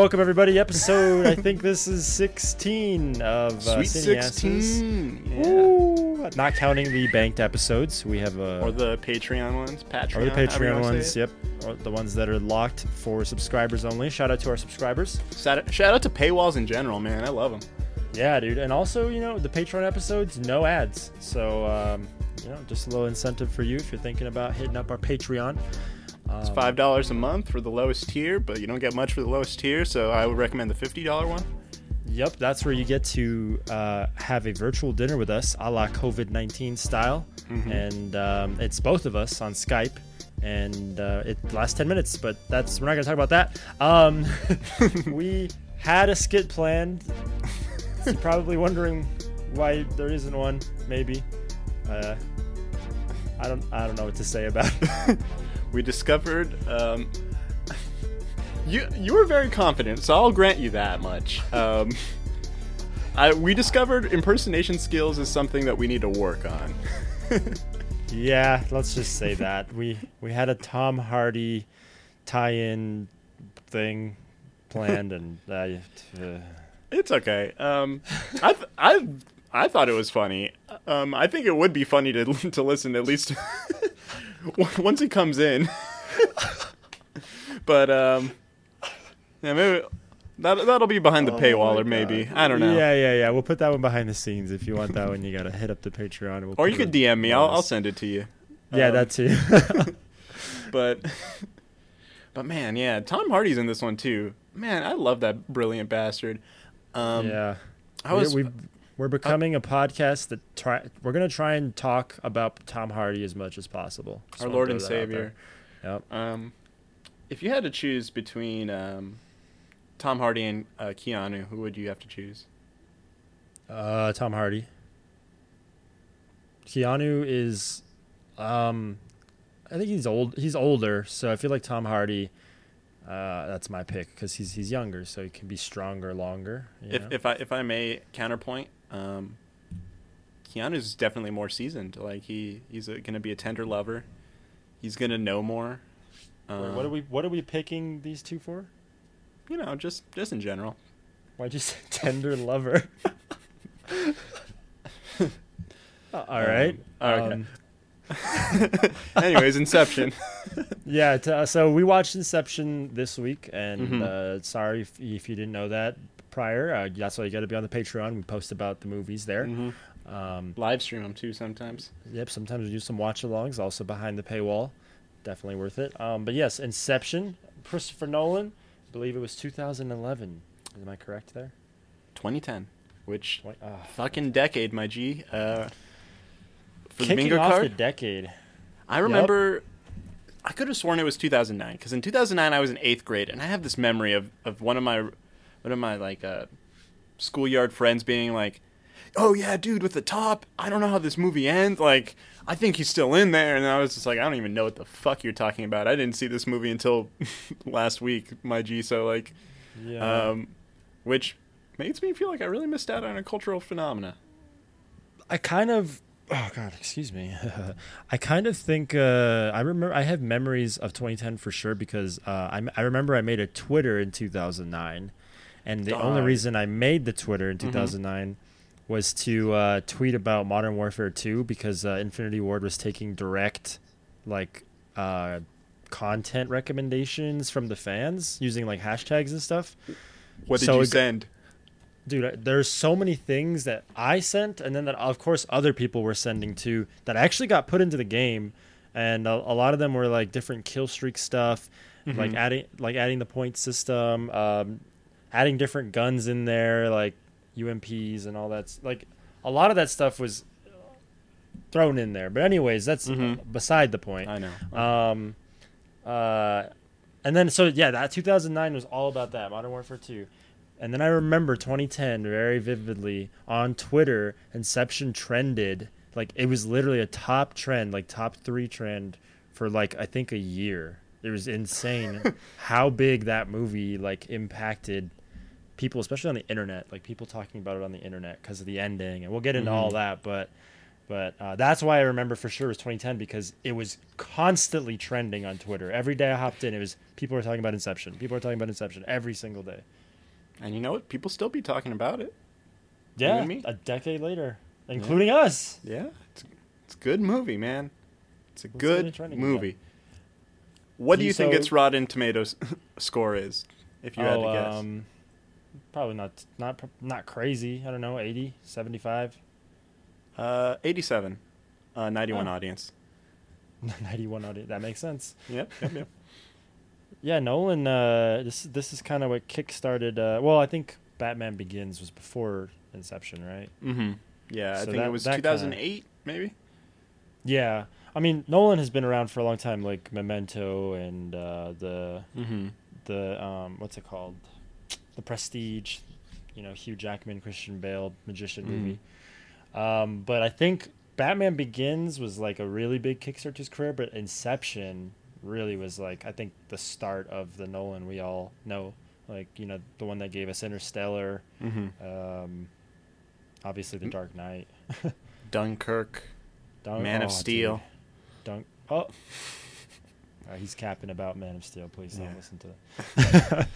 Welcome everybody. Episode, I think this is 16 of uh, Sweet Cineasses. 16. Yeah. Woo! Not counting the banked episodes. We have a Or the Patreon ones. Patreon. or the Patreon ones. Yep, or the ones that are locked for subscribers only. Shout out to our subscribers. Shout out, shout out to paywalls in general, man. I love them. Yeah, dude. And also, you know, the Patreon episodes, no ads. So, um, you know, just a little incentive for you if you're thinking about hitting up our Patreon. It's five dollars a month for the lowest tier, but you don't get much for the lowest tier, so I would recommend the fifty dollar one. Yep, that's where you get to uh, have a virtual dinner with us, a la COVID 19 style. And um, it's both of us on Skype. And uh, it lasts 10 minutes, but that's we're not going to talk about that. Um, we had a skit planned. You're probably wondering why there isn't one, maybe. Uh, I don't I don't know what to say about it. We discovered um, you you were very confident, so I'll grant you that much. Um, I, we discovered impersonation skills is something that we need to work on. Yeah, let's just say that we we had a Tom Hardy tie-in thing planned, and uh, uh, It's okay. Um, I I I thought it was funny. Um, I think it would be funny to to listen at least once he comes in. but um, yeah, maybe that that'll be behind the paywall, or maybe I don't know. Oh Yeah, yeah, yeah. We'll put that one behind the scenes. If you want that one, you gotta hit up the Patreon. We'll Or you could DM me. I'll I'll send it to you. Yeah, Um, that too. But but man, yeah, Tom Hardy's in this one too. Man, I love that brilliant bastard. Um, yeah, I was we, we're becoming a podcast that try. We're gonna try and talk about Tom Hardy as much as possible. Just our Lord and Savior. Yep. Um, if you had to choose between um, Tom Hardy and uh, Keanu, who would you have to choose? Uh, Tom Hardy. Keanu is, um, I think he's old. He's older, so I feel like Tom Hardy. Uh, that's my pick because he's he's younger, so he can be stronger longer. you If know? if I if I may counterpoint, um, Keanu's definitely more seasoned. Like he he's going to be a tender lover. He's going to know more. Wait, Um, what are we what are we picking these two for? You know, just just in general. Why'd you say tender lover? Uh, All right. Um, okay. Um, Anyways, Inception. yeah. T- uh, so we watched Inception this week, and Mhm. uh, sorry if, if you didn't know that prior. Uh, that's why you got to be on the Patreon. We post about the movies there. Mhm. Um, Live stream them too sometimes. Yep, sometimes we do some watch alongs, also behind the paywall. Definitely worth it. Um, but yes, Inception, Christopher Nolan, I believe it was 2011. Am I correct there? 2010, which ah. fucking decade, my G. Uh, for the Kicking bingo off card. the decade. I remember I could have sworn it was 2009 because in 2009 I was in eighth grade and I have this memory of, of one of my one of my like uh, schoolyard friends being like, "Oh yeah, dude, with the top. I don't know how this movie ends. Like, I think he's still in there." And I was just like, "I don't even know what the fuck you're talking about. I didn't see this movie until last week, my G." So like, Yeah. um, which makes me feel like I really missed out on a cultural phenomena. I kind of oh god, excuse me. I kind of think uh, I remember I have memories of 2010 for sure because uh, I I remember I made a Twitter in 2009, and the only reason I made the Twitter in Mhm. 2009 was to uh, tweet about Modern Warfare 2 because uh, Infinity Ward was taking direct like uh, content recommendations from the fans using like hashtags and stuff. What did So you it send? dude there's so many things that i sent and then that of course other people were sending too that actually got put into the game and a, a lot of them were like different kill streak stuff like Mhm. adding like adding the point system um, adding different guns in there like umps and all that like a lot of that stuff was thrown in there but anyways that's Mhm. beside the point I know. um, uh, and then so yeah, that 2009 was all about that Modern Warfare 2. And then I remember 2010 very vividly on Twitter. Inception trended like it was literally a top trend, like top three trend for like I think a year. It was insane how big that movie like impacted people, especially on the internet. Like people talking about it on the internet because of the ending, and we'll get into all Mhm. that. But But uh, that's why I remember for sure it was 2010 because it was constantly trending on Twitter. Every day I hopped in, it was people were talking about Inception. People were talking about Inception every single day. And you know what? People still be talking about it. Yeah, a decade later, including us. Yeah, it's it's a good movie, man. It's a good movie. What do Do you think so- its Rotten Tomatoes score is? If you had to Oh, guess, um, probably not not not crazy. I don't know, 80, 75, uh, eighty-seven, uh, ninety-one Oh. audience. 91 audience. That makes sense. Yep, yep, yep. Yeah, Nolan. Uh, this this is kind of what kickstarted. Uh, well, I think Batman Begins was before Inception, right? mm-hmm. Yeah, I think that- it was that two thousand eight, maybe. Yeah, I mean Nolan has been around for a long time, like Memento and uh, the Mm-hmm. the um, what's it called, The Prestige, you know, Hugh Jackman, Christian Bale, magician Mhm. movie. Um, but I think Batman Begins was like a really big kickstart to his career, but Inception really was like I think the start of the Nolan we all know, like you know the one that gave us Interstellar, Mm-hmm. um, obviously The Mm. Dark Knight, Dunkirk, Dunk- Man of oh, Steel. dude. Dunk. Oh. Uh, he's capping about Man of Steel. Please don't Yeah. listen to that.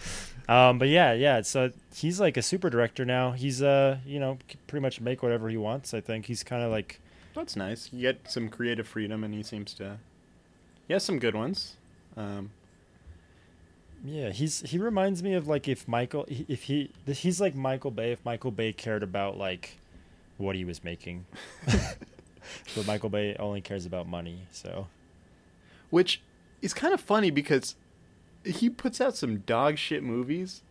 um, but yeah, yeah. So he's like a super director now. He's uh, you know, pretty much make whatever he wants. I think he's kind of like That's nice. You get some creative freedom, and he seems to. He has some good ones. Um, yeah. He's he reminds me of like if Michael if he he's like Michael Bay if Michael Bay cared about like what he was making. but Michael Bay only cares about money. So which is kind of funny because he puts out some dog shit movies,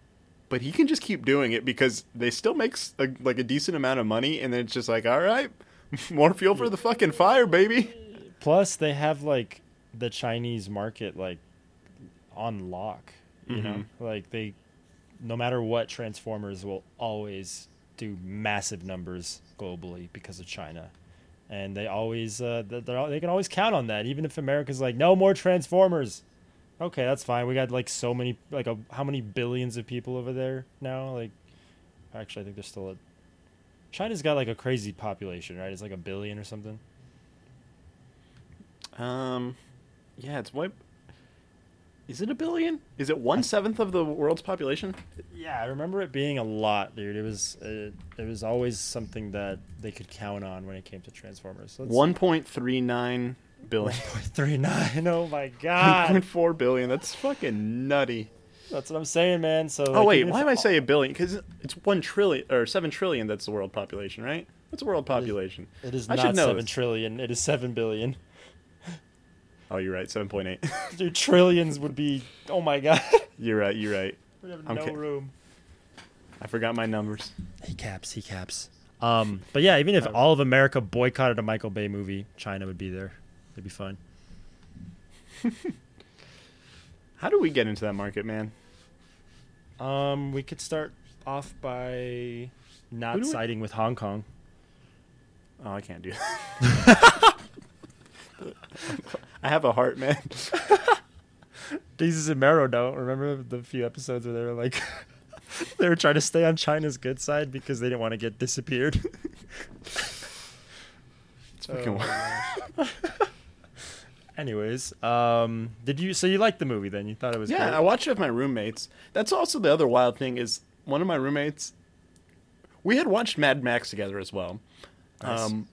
but he can just keep doing it because they still make a, like a decent amount of money, and then it's just like, all right, more fuel for the fucking fire, baby. Plus, they have like the Chinese market like on lock. You know, Mhm. like they, no matter what, Transformers will always do massive numbers globally because of China, and they always uh, they're- can always count on that. Even if America's like, no more Transformers. Okay, that's fine. We got like so many, like a, how many billions of people over there now? Like, actually, I think there's still a. China's got like a crazy population, right? It's like a billion or something. Um, yeah, it's what. Is it a billion? Is it one seventh of the world's population? Yeah, I remember it being a lot, dude. It was it, it was always something that they could count on when it came to Transformers. So One point three nine billion. three nine. Oh my god, point four billion. That's fucking nutty. that's what I'm saying, man. So Oh wait, why am I saying a billion? Because it's one trillion or seven trillion. That's the world population, right? What's the world population? It is I not should know seven this. trillion. It is seven billion. Oh, you're right. Seven point eight. Dude, trillions would be. Oh my god, you're right. You're right. we have I'm no kid- room. I forgot my numbers. He caps. He caps. Um, but yeah, even if all of America boycotted a Michael Bay movie, China would be there. It'd be fun. How do we get into that market, man? Um, we could start off by not do we- siding with Hong Kong. Oh, I can't do that. I have a heart, man. Jesus and Mero don't remember the few episodes where they were like they were trying to stay on China's good side because they didn't want to get disappeared. It's fucking Oh, Anyways, um, did you? So you liked the movie then? You thought it was yeah, great? I watched it with my roommates. That's also the other wild thing is one of my roommates. We had watched Mad Max together as well. Nice. Um,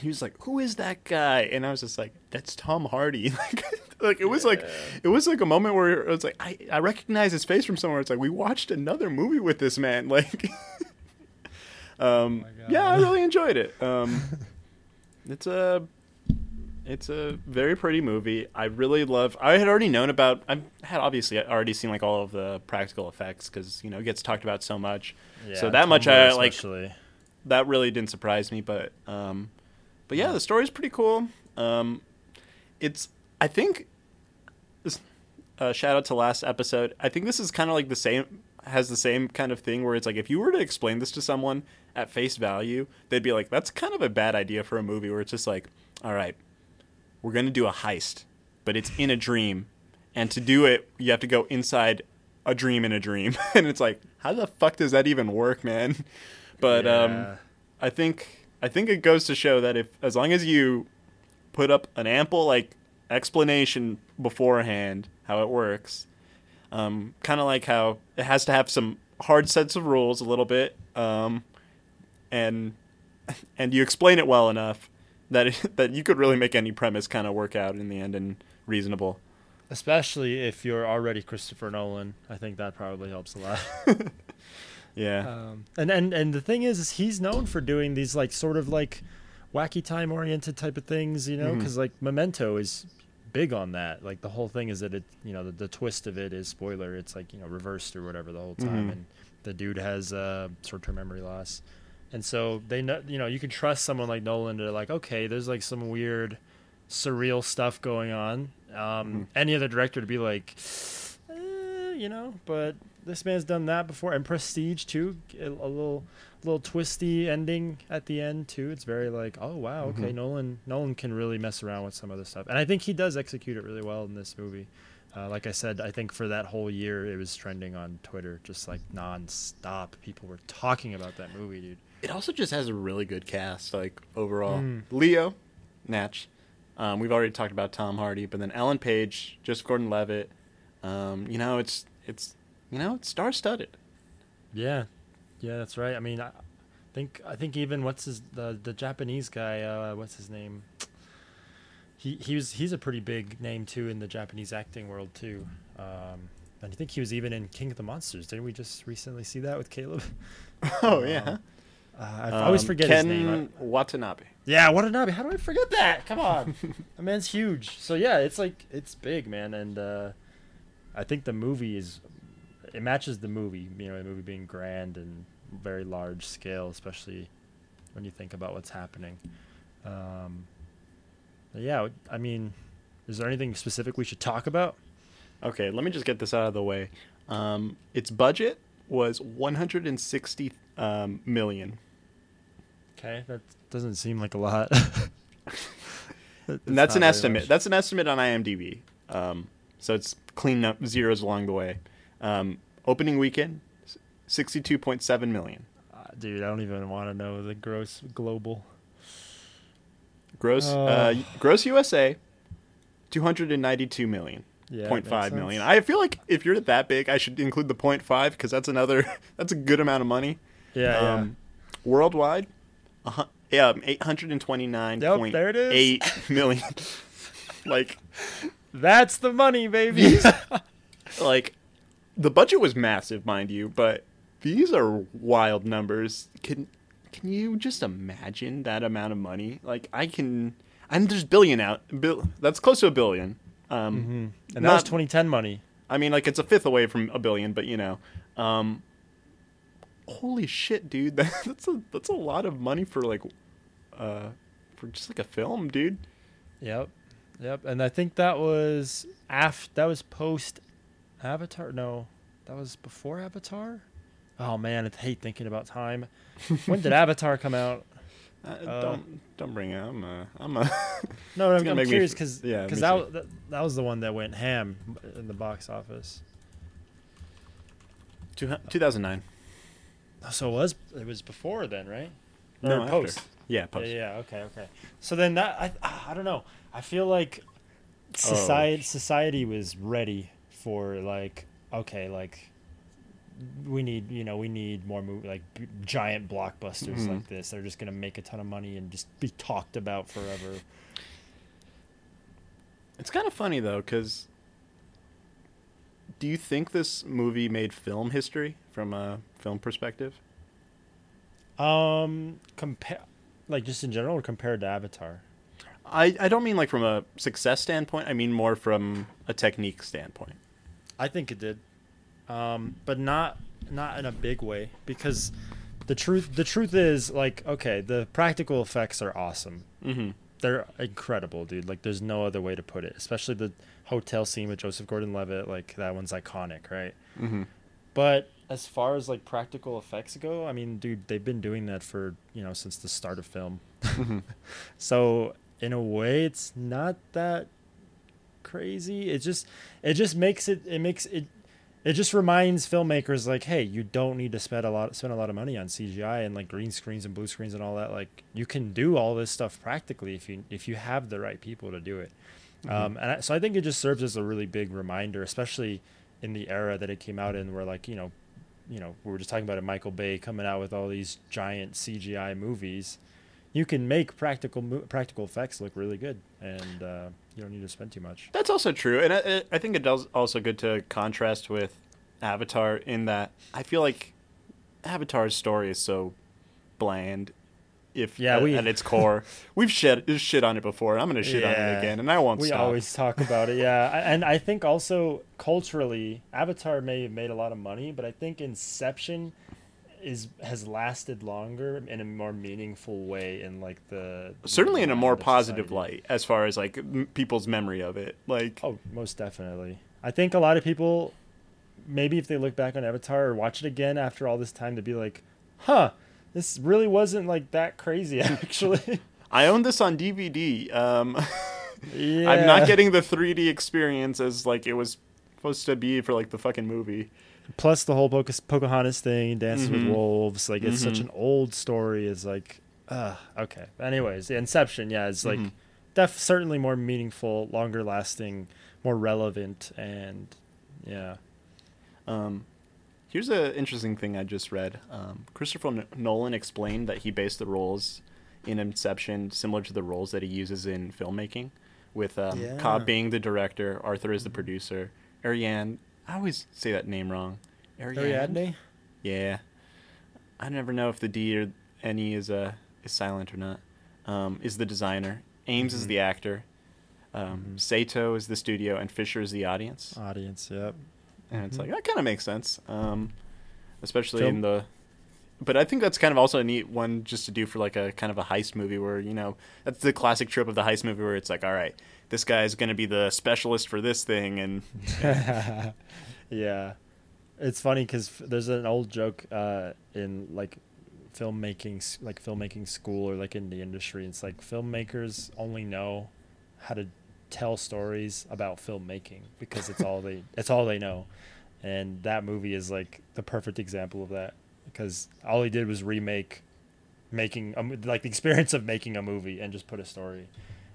he was like, "Who is that guy?" And I was just like, "That's Tom Hardy." like, like it was like it was like a moment where it was like I I recognize his face from somewhere. It's like we watched another movie with this man. Like, um, Oh yeah, I really enjoyed it. Um, it's a it's a very pretty movie. I really love. I had already known about. I had obviously already seen like all of the practical effects because you know it gets talked about so much. Yeah, so Yeah, that much Tumblr I like. That really didn't surprise me, but um, but yeah, the story's pretty cool. Um, it's I think this uh, shout out to last episode. I think this is kind of like the same has the same kind of thing where it's like if you were to explain this to someone at face value, they'd be like, "That's kind of a bad idea for a movie." Where it's just like, "All right, we're gonna do a heist, but it's in a dream, and to do it, you have to go inside a dream in a dream." and it's like, how the fuck does that even work, man? But um, I think I think it goes to show that if as long as you put up an ample like explanation beforehand how it works, um, kind of like how it has to have some hard sets of rules a little bit, um, and and you explain it well enough that it, that you could really make any premise kind of work out in the end and reasonable. Especially if you're already Christopher Nolan, I think that probably helps a lot. Yeah. Um, and and and the thing is, is he's known for doing these like sort of like wacky time oriented type of things, you know, because like Memento is big on that. Like the whole thing is that it, you know, the, the twist of it is spoiler. It's like you know reversed or whatever the whole time, Mhm. and the dude has uh, short term memory loss, and so they know, you know, you can trust someone like Nolan to like, okay, there's like some weird, surreal stuff going on. Um, Mhm. Any other director to be like, eh, you know, but this man's done that before, and Prestige too. A, a little, little twisty ending at the end too. It's very like, oh wow, okay, Mhm. Nolan, Nolan can really mess around with some other stuff, and I think he does execute it really well in this movie. Uh, like I said, I think for that whole year it was trending on Twitter, just like non-stop. People were talking about that movie, dude. It also just has a really good cast, like overall. Mm. Leo, Natch. Um, we've already talked about Tom Hardy, but then Ellen Page, just Gordon-Levitt. Um, you know, it's it's you know it's star-studded. Yeah, yeah, that's right. I mean, I think I think even what's his the the Japanese guy? Uh, what's his name? He he was he's a pretty big name too in the Japanese acting world too. Um, and I think he was even in King of the Monsters. Didn't we just recently see that with Caleb? Oh Um, yeah, Uh, I always Um, forget Ken his name. I- Watanabe. Yeah, Watanabe. How do I forget that? Come on, that man's huge. So yeah, it's like it's big, man, and uh, I think the movie is it matches the movie. You know, the movie being grand and very large scale, especially when you think about what's happening. Um, yeah, I mean, is there anything specific we should talk about? Okay, let me just get this out of the way. Um, its budget was 160 um, million. Okay, that doesn't seem like a lot. That- And that's an estimate. much. That's an estimate on IMDb. Um, so it's clean up zeros along the way. Um, opening weekend, 62.7 million. Uh, dude, I don't even want to know the gross global. Gross, Oh. uh, gross USA, 292 million. Yeah, Point makes five million. sense. I feel like if you're that big, I should include the point five because that's another. That's a good amount of money. Yeah, yeah. Um, Worldwide, a hun- yeah, eight hundred and twenty nine Yep, point there it is. eight million. like, That's the money, baby. like, the budget was massive, mind you, but these are wild numbers. Can can you just imagine that amount of money? Like, I can. And there's billion out. Bill, that's close to a billion. Um, hmm And that was 2010 money. I mean, like it's a fifth away from a billion, but you know, um, holy shit, dude, that, that's a that's a lot of money for like, uh, for just like a film, dude. Yep, yep. And I think that was af. That was post Avatar. No, that was before Avatar. Oh man, I hate thinking about time. when did Avatar come out? Uh, Uh, don't don't bring it. I'm a I'm a. No, I'm, I'm curious because yeah, because that, that that was the one that went ham in the box office. Two, 2009. So it was it was before then, right? Or No, after. post. Yeah, post. Yeah, yeah, okay, okay. So then that I ah, I don't know. I feel like Oh. society society was ready for like okay, like we need you know we need more movie like b- giant blockbusters Mhm. like this. They're just gonna make a ton of money and just be talked about forever. It's kind of funny though, because do you think this movie made film history from a film perspective? Um, compare like just in general or compared to Avatar. I, I don't mean like from a success standpoint. I mean more from a technique standpoint. I think it did, um, but not not in a big way because the truth the truth is like okay, the practical effects are awesome. Mm-hmm. They're incredible, dude. Like there's no other way to put it. Especially the hotel scene with Joseph Gordon-Levitt. Like that one's iconic, right? Mm-hmm. But as far as like practical effects go, I mean, dude, they've been doing that for you know since the start of film. mm-hmm. So in a way, it's not that crazy. It just it just makes it it makes it it just reminds filmmakers like, hey, you don't need to spend a lot spend a lot of money on CGI and like green screens and blue screens and all that. Like you can do all this stuff practically if you if you have the right people to do it. Mm-hmm. Um, and I, so I think it just serves as a really big reminder, especially in the era that it came out in, where like you know, you know, we were just talking about it, Michael Bay coming out with all these giant CGI movies. You can make practical practical effects look really good, and uh, you don't need to spend too much. That's also true, and I, I think it does also good to contrast with Avatar in that I feel like Avatar's story is so bland. If Yeah, at, we- at its core, we've shit shit on it before. I'm gonna shit on it again, and I won't we stop. always talk about it yeah and i think also culturally avatar may have made a lot of money but i think inception is has lasted longer in a more meaningful way in like the Certainly in a more positive society. light, as far as like m- people's memory of it. Like, oh most definitely i think a lot of people maybe if they look back on avatar or watch it again after all this time to be like huh this really wasn't like that crazy actually I own this on DVD. Um, yeah. I'm not getting the 3D experience as like it was supposed to be for like the fucking movie. Plus the whole Pocahontas, Pocahontas thing, Dances Mhm. with Wolves, like it's such Mhm. an old story. It's like, uh, okay. Anyways, the Inception, yeah, it's like Mhm. def certainly more meaningful, longer lasting, more relevant, and yeah, Um, here's an interesting thing I just read. Um, Christopher N- Nolan explained that he based the roles in Inception similar to the roles that he uses in filmmaking, with um, Yeah. Cobb being the director, Arthur is the producer, Ariane. I always say that name wrong. Ariadne. Yeah, I never know if the D or any is uh is silent or not. Um, is the designer. Ames is Mhm. the actor. Um, Mhm. Sato is the studio, and Fisher is the audience. Audience, yep. And it's Mhm. like that kind of makes sense, um, especially in the. But I think that's kind of also a neat one just to do for like a kind of a heist movie where you know that's the classic trope of the heist movie where it's like, all right, this guy's going to be the specialist for this thing, and yeah, it's funny because there's an old joke uh, in like filmmaking, like filmmaking school or like in the industry. It's like filmmakers only know how to tell stories about filmmaking because it's all they it's all they know, and that movie is like the perfect example of that because all he did was remake making a, like the experience of making a movie and just put a story.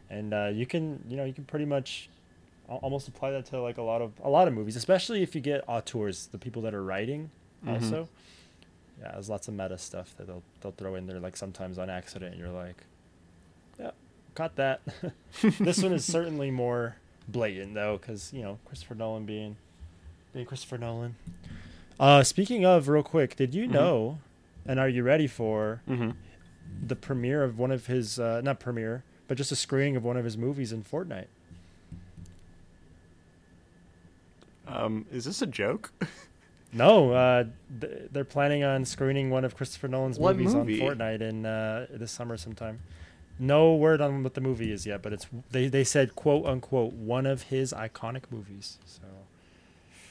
And uh, you can you know you can pretty much almost apply that to like a lot of a lot of movies especially if you get auteurs the people that are writing Mhm. also yeah there's lots of meta stuff that they'll they'll throw in there like sometimes on accident and you're like yeah got that this one is certainly more blatant though because you know christopher nolan being being christopher nolan uh speaking of real quick did you Mhm. know and are you ready for hmm the premiere of one of his uh, not premiere, but just a screening of one of his movies in Fortnite. Um, is this a joke? No, uh, th- they're planning on screening one of Christopher Nolan's What movies movie? on Fortnite in uh, this summer sometime. No word on what the movie is yet, but it's they, they said quote unquote one of his iconic movies. So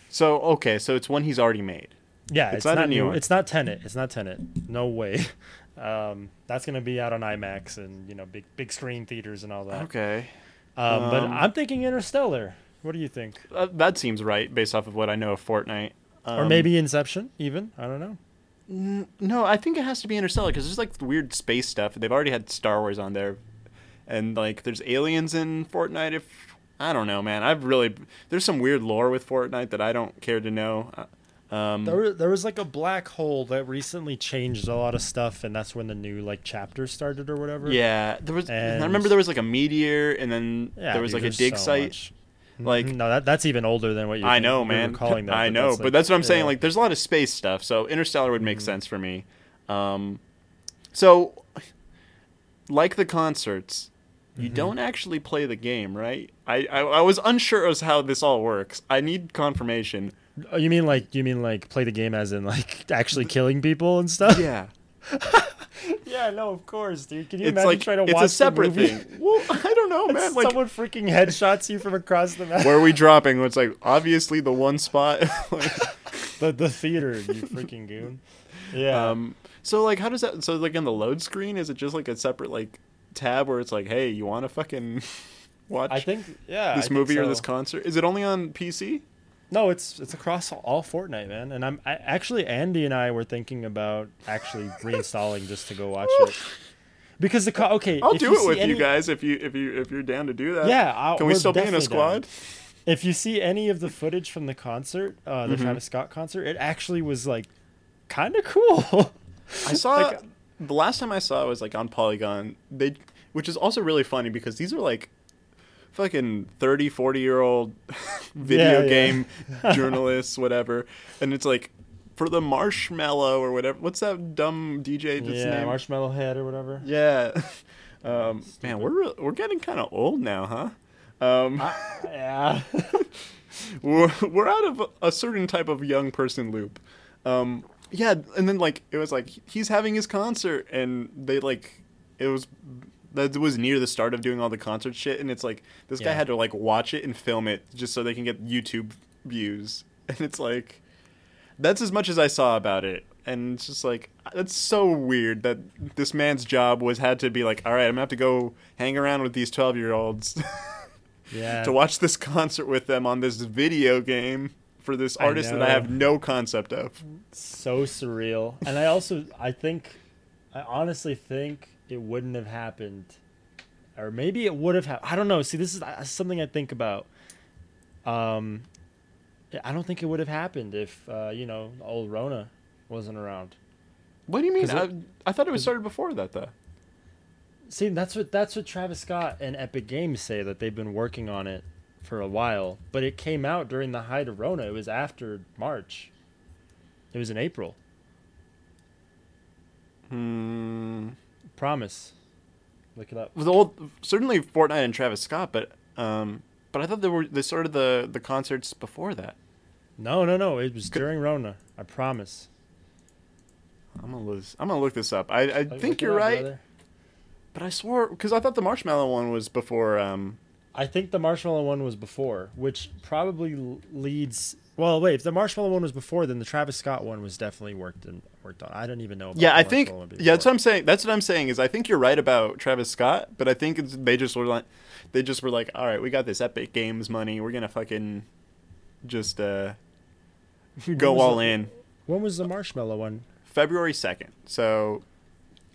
So okay, so it's one he's already made. yeah, It's it's, not not, new one. It's not Tenet. It's not Tenet. No way. Um, that's gonna be out on IMAX and you know big big screen theaters and all that. Okay, Um, but Um, I'm thinking Interstellar. What do you think? uh, that seems right based off of what I know of Fortnite. or Um, maybe Inception, even. I don't know. N- No, I think it has to be Interstellar because there's like weird space stuff. They've already had Star Wars on there, and like there's aliens in Fortnite. If I don't know, man, I've really there's some weird lore with Fortnite that I don't care to know. Uh, Um, There, there was like a black hole that recently changed a lot of stuff, and that's when the new like chapter started or whatever. yeah, there was. I remember there was like a meteor, and then Yeah, there was dude, like a dig so site. much. Like- no, that that's even older than what you. I know, man. Calling that, I but know, that's, but like- that's what I'm saying. Like, there's a lot of space stuff, so Interstellar would make Mhm. sense for me. Um, so, like the concerts, you Mhm. don't actually play the game, right? I, I I was unsure as how this all works. I need confirmation. Oh, you mean like you mean like play the game as in like actually killing people and stuff? Yeah, yeah, no, of course, dude. Can you it's imagine like trying to it's watch a separate thing. Well, I don't know, man. Like, Someone freaking headshots you from across the map. where are we dropping? It's like obviously the one spot. the the theater, you freaking goon. Yeah. Um, so like, how does that? So like, in the load screen, is it just like a separate like tab where it's like, hey, you want to fucking watch I think yeah. This think movie or this concert? Is it only on PC? No, it's it's across all Fortnite, man. And I'm I, actually Andy and I were thinking about actually reinstalling just to go watch it. Because the co- okay, I'll if do you it with any- you guys if you if you if you're down to do that. Yeah, I'll, Can we still be in a definitely down. squad? If you see any of the footage from the concert, uh, the Mhm. Travis Scott concert, it actually was like kind of cool. I saw Like- the last time I saw it was like on Polygon. They which is also really funny because these are like fucking 30 40 year old video Yeah, yeah. game journalists whatever and it's like for the marshmello or whatever what's that dumb dj that's yeah, name Marshmello Head or whatever. yeah um, man we're re- we're getting kind of old now huh um, yeah. we're, we're out of a certain type of young person loop. Um, yeah, and then like it was like he's having his concert, and they like it was that was near the start of doing all the concert shit, and it's like this guy Yeah. had to like watch it and film it just so they can get YouTube views, and it's like that's as much as I saw about it. And it's just like that's so weird that this man's job was had to be like, all right, I'm gonna have to go hang around with these twelve year olds Yeah. to watch this concert with them on this video game for this I artist that I have no concept of. so surreal. And I also I think I honestly think it wouldn't have happened or maybe it would have happened. I don't know. See, this is something I think about. Um I don't think it would have happened if uh, you know, old Rona wasn't around. What do you mean? 'Cause I, I thought it was started before that though. See, that's what that's what Travis Scott and Epic Games say that they've been working on it for a while, but it came out during the height of Rona. It was after March. It was in April. Hmm. Promise. Look it up. The old certainly Fortnite and Travis Scott, but um, but I thought they were they started the the concerts before that. No, no, no. It was during Rona. I promise. I'm gonna lose. I'm gonna look this up. I I Look- think look you're up, right, brother. but I swore because I thought the Marshmello one was before. Um, I think the Marshmello one was before, which probably leads. Well, wait. If the Marshmello one was before, then the Travis Scott one was definitely worked and worked on. I don't even know. About yeah, I think yeah, that's what I'm saying. That's what I'm saying is I think you're right about Travis Scott, but I think it's, they just were like they just were like, all right, we got this Epic Games money, we're gonna fucking just uh go all the- in. When was the Marshmello one? February second, so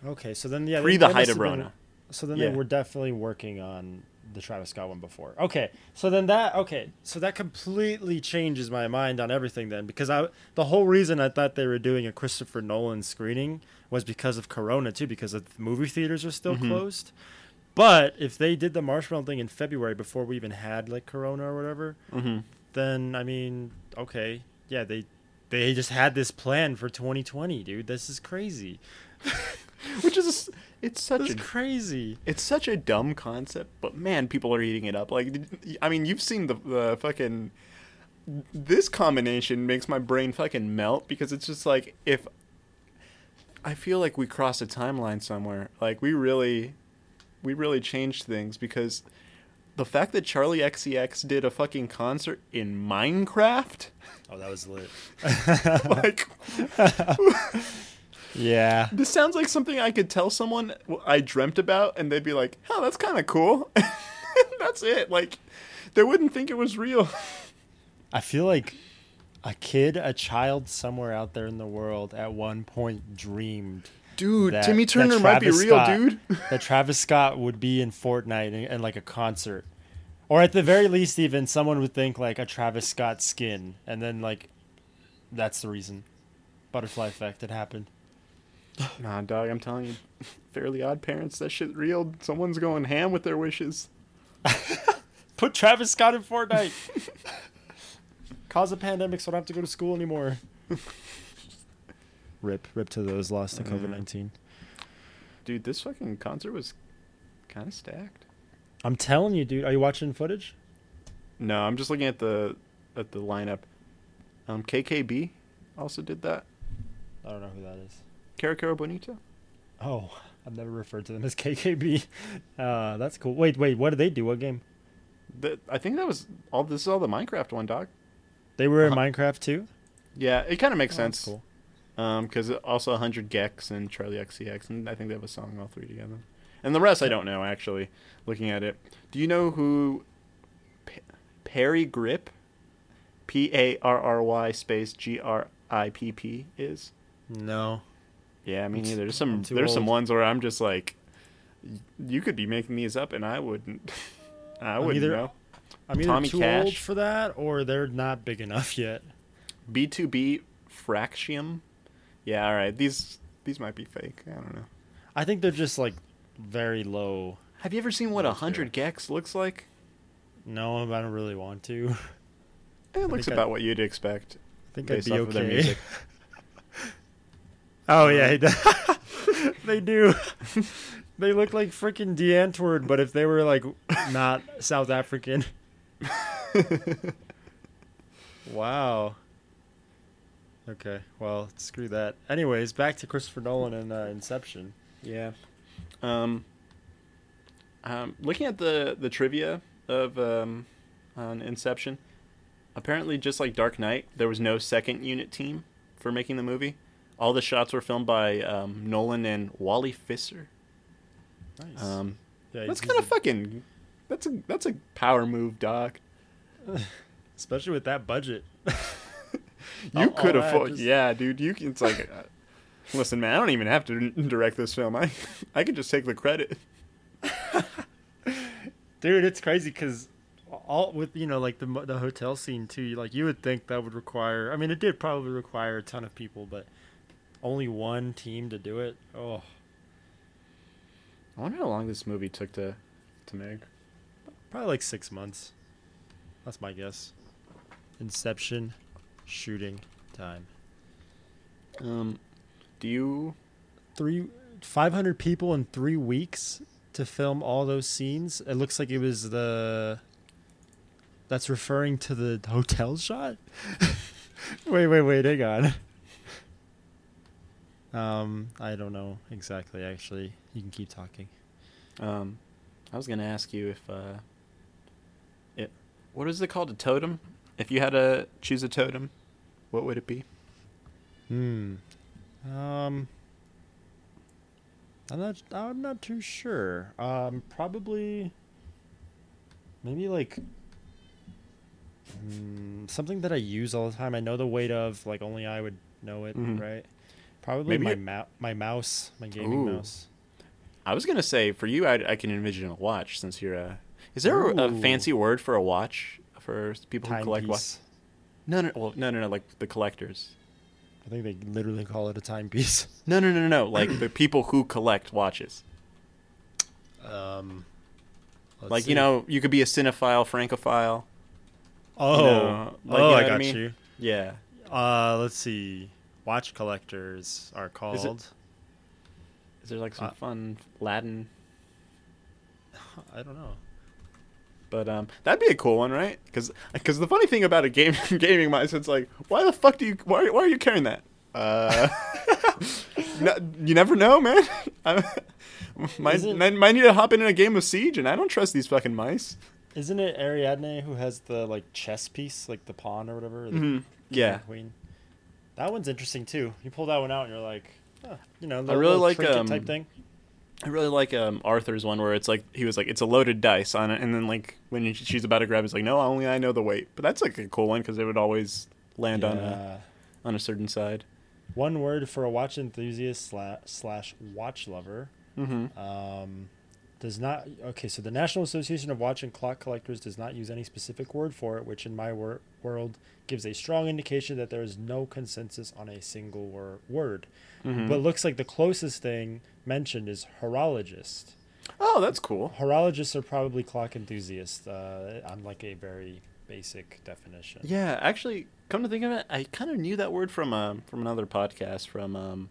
Okay, so then yeah, pre they- the height of have been- Rona. So then Yeah. they were definitely working on the Travis Scott one before. Okay, so then that okay, so that completely changes my mind on everything then because I the whole reason I thought they were doing a Christopher Nolan screening was because of Corona too because the movie theaters are still Mhm. closed. But if they did the marshmello thing in February before we even had like Corona or whatever, hmm then I mean, okay, yeah, they they just had this plan for 2020, dude. This is crazy. Which is it's such a crazy. it's such a dumb concept, but man, people are eating it up. Like, I mean, you've seen the the fucking this combination makes my brain fucking melt because it's just like if I feel like we crossed a timeline somewhere. Like we really we really changed things because the fact that Charli XCX did a fucking concert in Minecraft, Oh, that was lit. like yeah. this sounds like something I could tell someone I dreamt about, and they'd be like, "Oh, that's kind of cool." that's it. Like, they wouldn't think it was real. I feel like a kid, a child somewhere out there in the world at one point dreamed Dude, That- Timmy Turner might be real, Scott- dude. that Travis Scott would be in Fortnite and, and like a concert. Or at the very least, even someone would think like a Travis Scott skin. And then, like, that's the reason. Butterfly effect had happened. nah, dog, I'm telling you, Fairly Odd Parents, that shit real. Someone's going ham with their wishes. Put Travis Scott in Fortnite. Cause a pandemic so I don't have to go to school anymore. rip. Rip to those lost to. COVID 19. Dude, this fucking concert was kind of stacked. I'm telling you, dude. Are you watching footage? No, I'm just looking at the at the lineup. Um, KKB also did that. I don't know who that is. Kero Kero Bonito. Oh, I've never referred to them as KKB. Uh, that's cool. Wait, wait. What did they do? What game? That I think that was all. This is all the Minecraft one, dog. They were in Uh-huh. Minecraft too. Yeah, it kind of makes Oh, that's sense. Cool. Um, because also 100 gecs and Charli XCX, and I think they have a song all three together. And the rest I don't know actually. Looking at it, do you know who P- Parry Gripp P A R R Y space G R I P P is? No. Yeah, me neither. There's some I'm there's some ones where I'm just like, you could be making these up and I wouldn't. I wouldn't either- know. I'm either Tommy too old Cash. for that or they're not big enough yet. B two B fractium. Yeah, all right. These these might be fake. I don't know. I think they're just like very low. Have you ever seen what a hundred gecs looks like? No, I don't really want to. It looks about what you'd expect. I think I'd be off of their okay. oh yeah, he does. they do. they look like freaking Die Antwoord, but if they were like not South African. wow. Okay, well, screw that. Anyways, back to Christopher Nolan and uh, Inception. Yeah. Um, um, looking at the the trivia of um, on Inception, apparently just like Dark Knight, there was no second unit team for making the movie. All the shots were filmed by um, Nolan and Wally Pfister. Nice. Um, yeah, that's kind of fucking. That's a that's a power move, Doc. especially with that budget. You All- could all that afford, just- yeah, dude. You can. It's like, uh, listen, man. I don't even have to direct this film. I I could just take the credit. Dude, it's crazy because all with you know like the the hotel scene too. Like you would think that would require. I mean, it did probably require a ton of people, but only one team to do it. Oh, I wonder how long this movie took to to make. probably like six months. That's my guess. Inception, shooting time. Um, do you? Three, five hundred people in three weeks to film all those scenes. It looks like it was the. That's referring to the hotel shot. wait, wait, wait. Hang on. Um, I don't know exactly. Actually, you can keep talking. Um, I was gonna ask you if uh, it. What is it called? A totem? If you had to choose a totem, what would it be? Hmm. Um. I'm not. I'm not too sure. Um. Probably. Maybe like. Mm, something that I use all the time. I know the weight of. Like only I would know it. Mhm. Right. Probably Maybe my it- mou- my mouse, my gaming Ooh. mouse. I was gonna say for you, I, I can envision a watch since you're a. Is there a, a fancy word for a watch for people who collect watches? No, no, well, no, no, no, like the collectors. I think they literally call it a timepiece. No, no, no, no, no, like the people who collect watches. Um. let's like see. you know, you could be a cinephile, francophile. Oh. know, like, oh, you know I what I got mean? you. Yeah. Uh, let's see. Watch collectors are called. Is it- Is there like some Uh, fun Latin? I don't know. But um, that'd be a cool one, right? Because because the funny thing about a game gaming mice, it's like, why the fuck do you why why are you carrying that? Uh, no, you never know, man. I might, Isn't- might might need to hop in in a game of Siege, and I don't trust these fucking mice. Isn't it Ariadne who has the like chess piece, like the pawn or whatever? The Mhm. king Yeah, queen. That one's interesting too. You pull that one out and you're like, huh, you know, I the really little like, um, type thing. I really like um, Arthur's one where it's like he was like it's a loaded dice on it, and then like when she's about to grab, it's like no, only I know the weight. But that's like a cool one because it would always land on a on a certain side. One word for a watch enthusiast sla- slash watch lover. Mm-hmm. Um, does not okay. So the National Association of Watch and Clock Collectors does not use any specific word for it, which in my wor- world gives a strong indication that there is no consensus on a single wor- word. Mm-hmm. But looks like the closest thing mentioned is horologist. oh, that's cool. Horologists are probably clock enthusiasts uh, on like a very basic definition. Yeah, actually, come to think of it, I kind of knew that word from um from another podcast from um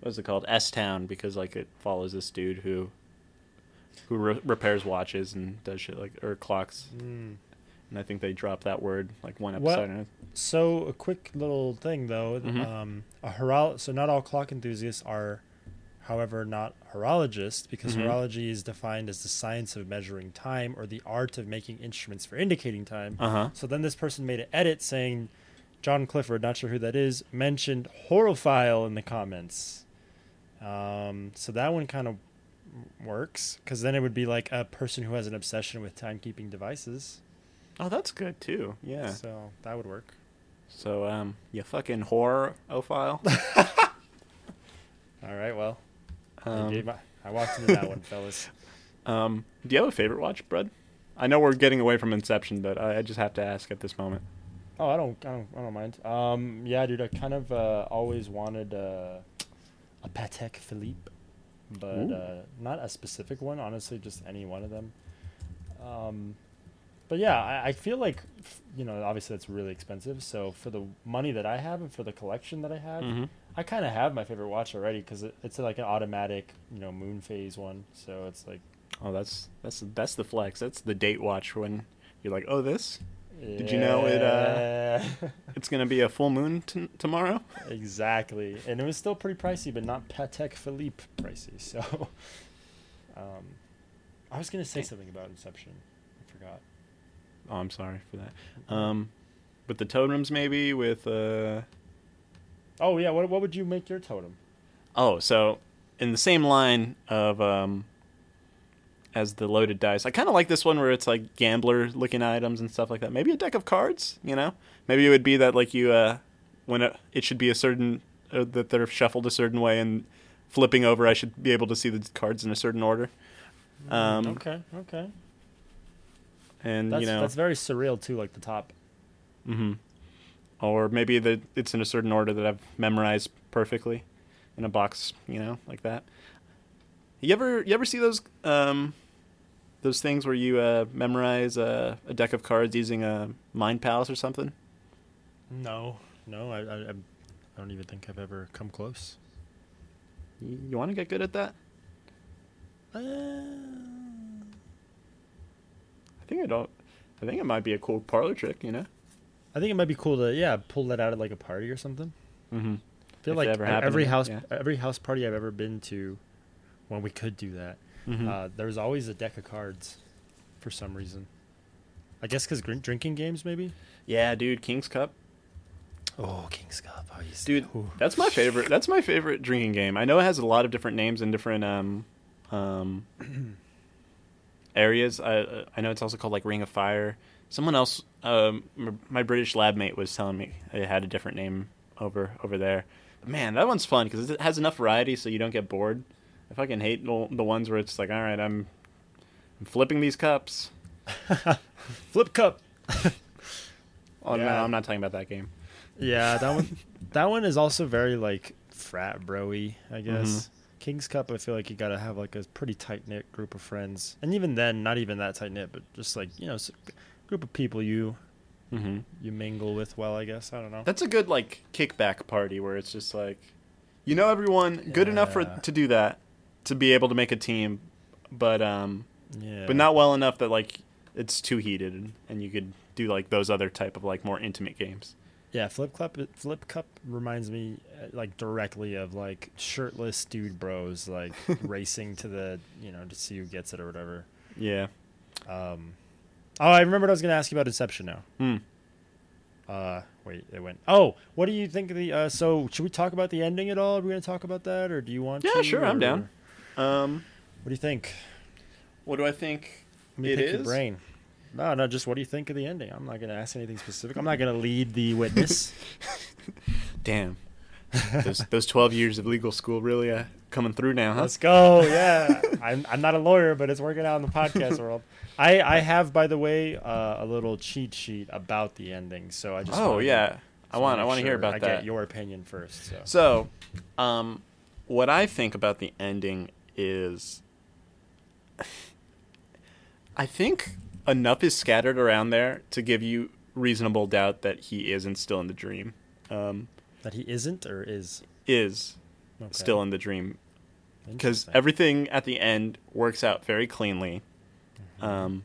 what is it called S Town because like it follows this dude who who re- repairs watches and does shit like or clocks, Mm. and I think they dropped that word like one episode. and So a quick little thing though, Mhm. um, a horol- so not all clock enthusiasts are, however, not horologists because Mhm. horology is defined as the science of measuring time or the art of making instruments for indicating time. Uh huh. So then this person made an edit saying, John Clifford, not sure who that is, mentioned horophile in the comments. Um, so that one kind of works because then it would be like a person who has an obsession with timekeeping devices. Oh, that's good too. Yeah. So that would work. So, um, you fucking horror ophile. All right. Well, I, Um, gave my, I walked into that one, fellas. um, do you have a favorite watch, Brad? I know we're getting away from Inception, but I, I just have to ask at this moment. Oh, I don't, I don't, I don't mind. Um, yeah, dude, I kind of uh, always wanted uh, a Patek Philippe, but uh, not a specific one. Honestly, just any one of them. Um, but yeah, I, I feel like, you know, obviously that's really expensive. So for the money that I have and for the collection that I have, Mm-hmm. I kind of have my favorite watch already because it, it's like an automatic, you know, moon phase one. So it's like, Oh, that's that's that's the flex. That's the date watch when you're like, oh, this Did you know it, uh, it's gonna be a full moon t- tomorrow. Exactly, and it was still pretty pricey, but not Patek Philippe pricey. So, um, I was gonna say something about Inception. I forgot. Oh, I'm sorry for that. Um, with the totems, maybe with uh. Oh yeah, what what would you make your totem? Oh, so in the same line of um, as the loaded dice, I kind of like this one where it's like gambler looking items and stuff like that. Maybe a deck of cards, you know? Maybe it would be that like you uh, when it, it should be a certain uh, that they're shuffled a certain way and flipping over, I should be able to see the cards in a certain order. Um, okay, okay. And That's you know, that's very surreal too, like the top. hmm Or maybe that it's in a certain order that I've memorized perfectly, in a box, you know, like that. You ever you ever see those um, those things where you uh, memorize uh, a deck of cards using a Mind Palace or something? No, no, I, I I'm- don't even think I've ever come close. You, you want to get good at that? Uh, I think I don't. I think it might be a cool parlor trick, you know. I think it might be cool to yeah pull that out at like a party or something. Mm-hmm. I feel If like ever every house yeah. every house party I've ever been to, when we could do that, Mm-hmm. uh, there's always a deck of cards, for some reason. I guess because drinking games maybe. yeah, dude, King's Cup. Oh, King's Cup. Oh, he's, Dude, That's my favorite. That's my favorite drinking game. I know it has a lot of different names and different um, um, areas. I I know it's also called like Ring of Fire. Someone else, um, my British lab mate was telling me it had a different name over over there. But man, that one's fun because it has enough variety so you don't get bored. I fucking hate the, the ones where it's like, all right, I'm, I'm flipping these cups. Flip Cup. Oh no, I'm not talking about that game. Yeah, that one. that one is also very like frat broy, I guess. Mhm. King's Cup, I feel like you gotta have like a pretty tight knit group of friends, and even then, not even that tight knit, but just like you know, group of people you Mm-hmm. you mingle with well. I guess I don't know. That's a good like kickback party where it's just like, you know, everyone good enough for to do that, to be able to make a team, but um, yeah, but not well enough that like it's too heated and, and you could do like those other type of like more intimate games. Yeah, Flip Cup. Flip Cup reminds me uh, like directly of like shirtless dude bros like racing to the you know to see who gets it or whatever. Yeah. Um, oh, I remembered I was going to ask you about Inception now. Hmm. Uh, wait, it went. Oh, what do you think of the? Uh, so should we talk about the ending at all? Are we going to talk about that, or do you want? Yeah, to, sure, I'm or- down. Um, What do you think? what do I think? Let me It pick your brain. No, no, just what do you think of the ending? I'm not going to ask anything specific. I'm not going to lead the witness. Damn. those those twelve years of legal school really uh, coming through now, huh? Let's go. Yeah, I'm I'm not a lawyer, but it's working out in the podcast world. I I have, by the way, uh, a little cheat sheet about the ending. So I just oh wanted to- yeah, just I want I want to hear about I that. Get your opinion first. So. So, um, what I think about the ending is, I think enough is scattered around there to give you reasonable doubt that he isn't still in the dream. Um, That he isn't or is is okay. still in the dream because everything at the end works out very cleanly. Mm-hmm. Um,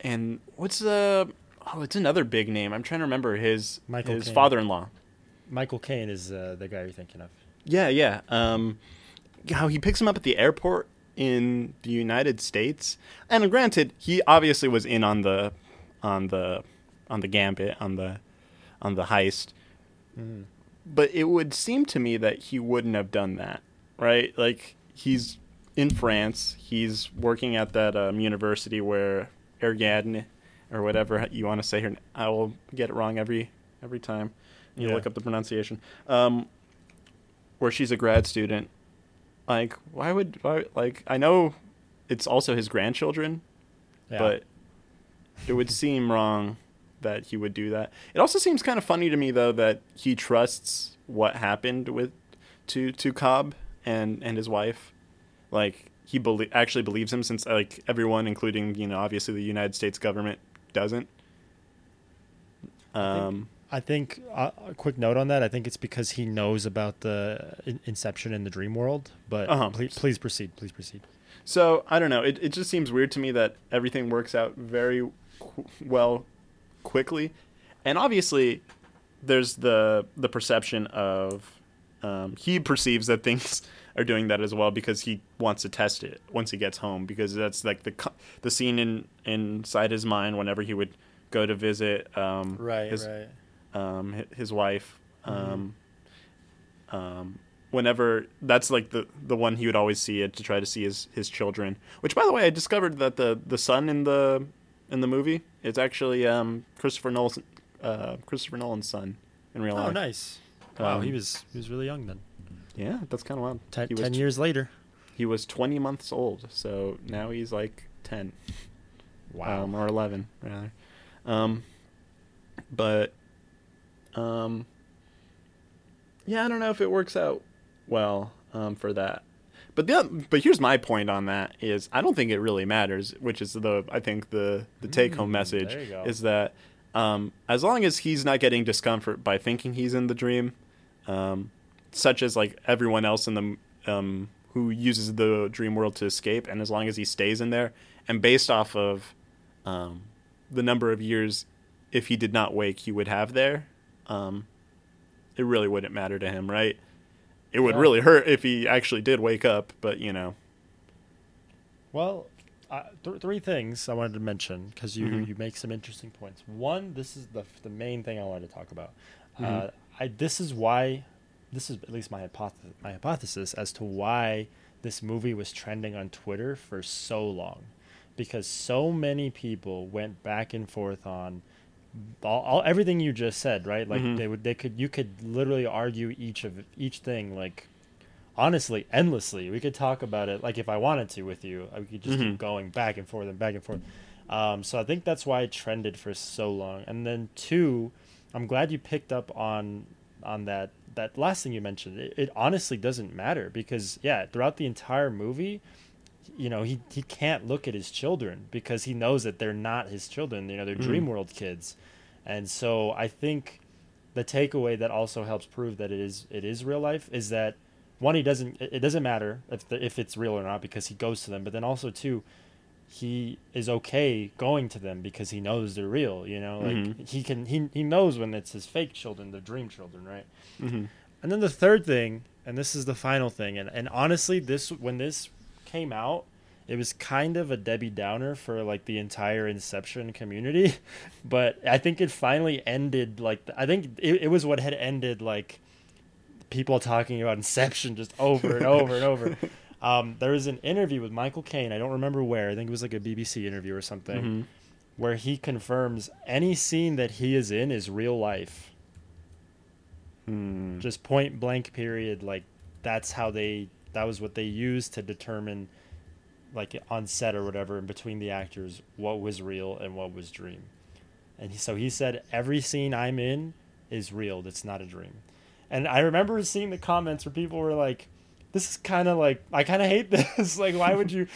and what's the? Oh, it's another big name. I'm trying to remember his Michael his Caine. father-in-law. Michael Caine is uh, the guy you're thinking of. Yeah, yeah. Um, how he picks him up at the airport in the United States, and granted, he obviously was in on the, on the, on the gambit, on the, on the heist. Mhm. But it would seem to me that he wouldn't have done that, right? Like he's in France, he's working at that um, university where Ariadne, or whatever you want to say here. I will get it wrong every every time. You Yeah. look up the pronunciation. Um, where she's a grad student. Like, why would why like I know it's also his grandchildren, Yeah. but it would seem wrong that he would do that. It also seems kind of funny to me though that he trusts what happened with to to Cobb and and his wife. Like he belie- actually believes him since like everyone including, you know, obviously the United States government doesn't. Um I think uh, a quick note on that. I think it's because he knows about the in- Inception in the dream world. But Uh-huh. please, please proceed. Please proceed. So I don't know. It it just seems weird to me that everything works out very qu- well quickly, and obviously there's the the perception of um, he perceives that things are doing that as well because he wants to test it once he gets home because that's like the the scene in inside his mind whenever he would go to visit um, his right. Um, his wife. Um, um, whenever that's like the the one he would always see it to try to see his his children. Which, by the way, I discovered that the the son in the in the movie is actually um, Christopher Nolan's uh, Christopher Nolan's son in real life. Oh, nice. Wow, Um, he was he was really young then. Yeah, that's kind of wild. Ten, was 10 tw- years later. He was twenty months old, so now he's like ten. Wow. um, or 11 rather um, but um, yeah i don't know if it works out well um, for that but the but here's my point on that is i don't think it really matters which is the i think the the take home Mm, message there you go. is that um, as long as he's not getting discomfort by thinking he's in the dream um, such as like everyone else in the um, who uses the dream world to escape, and as long as he stays in there, and based off of um, the number of years, if he did not wake, he would have there, um, it really wouldn't matter to him, right? It would Yeah. really hurt if he actually did wake up, but you know, Well, uh, th- three things I wanted to mention because you, Mhm. you make some interesting points. One, this is the the main thing I wanted to talk about. Uh, Mhm. I this is why this is at least my hypothesis my hypothesis as to why this movie was trending on Twitter for so long, because so many people went back and forth on. All, all everything you just said, right? Like Mhm. they would, they could, you could literally argue each of each thing, like honestly endlessly we could talk about it like if i wanted to with you we could just Mhm. keep going back and forth and back and forth um, so i think that's why it trended for so long and then two i'm glad you picked up on on that that last thing you mentioned it, it honestly doesn't matter because yeah throughout the entire movie you know he, he can't look at his children because he knows that they're not his children you know they're Mhm. dream world kids and so i think the takeaway that also helps prove that it is it is real life is that one he doesn't it doesn't matter if the, if it's real or not because he goes to them but then also too he is okay going to them because he knows they're real you know like Mhm. he can he, he knows when it's his fake children the dream children right mm-hmm. and then the third thing, and this is the final thing, and, and honestly, this when this came out, it was kind of a Debbie Downer for like the entire Inception community, but I think it finally ended like I think it, it was what had ended like people talking about Inception just over and over and over. Um, there was an interview with Michael Caine. I don't remember where. I think it was like a BBC interview or something, Mm-hmm. where he confirms any scene that he is in is real life Mm. just point blank period like that's how they that was what they used to determine like on set or whatever in between the actors what was real and what was dream. And he, so he said every scene i'm in is real. It's not a dream. And i remember seeing the comments where people were like this is kind of like i kind of hate this. Like why would you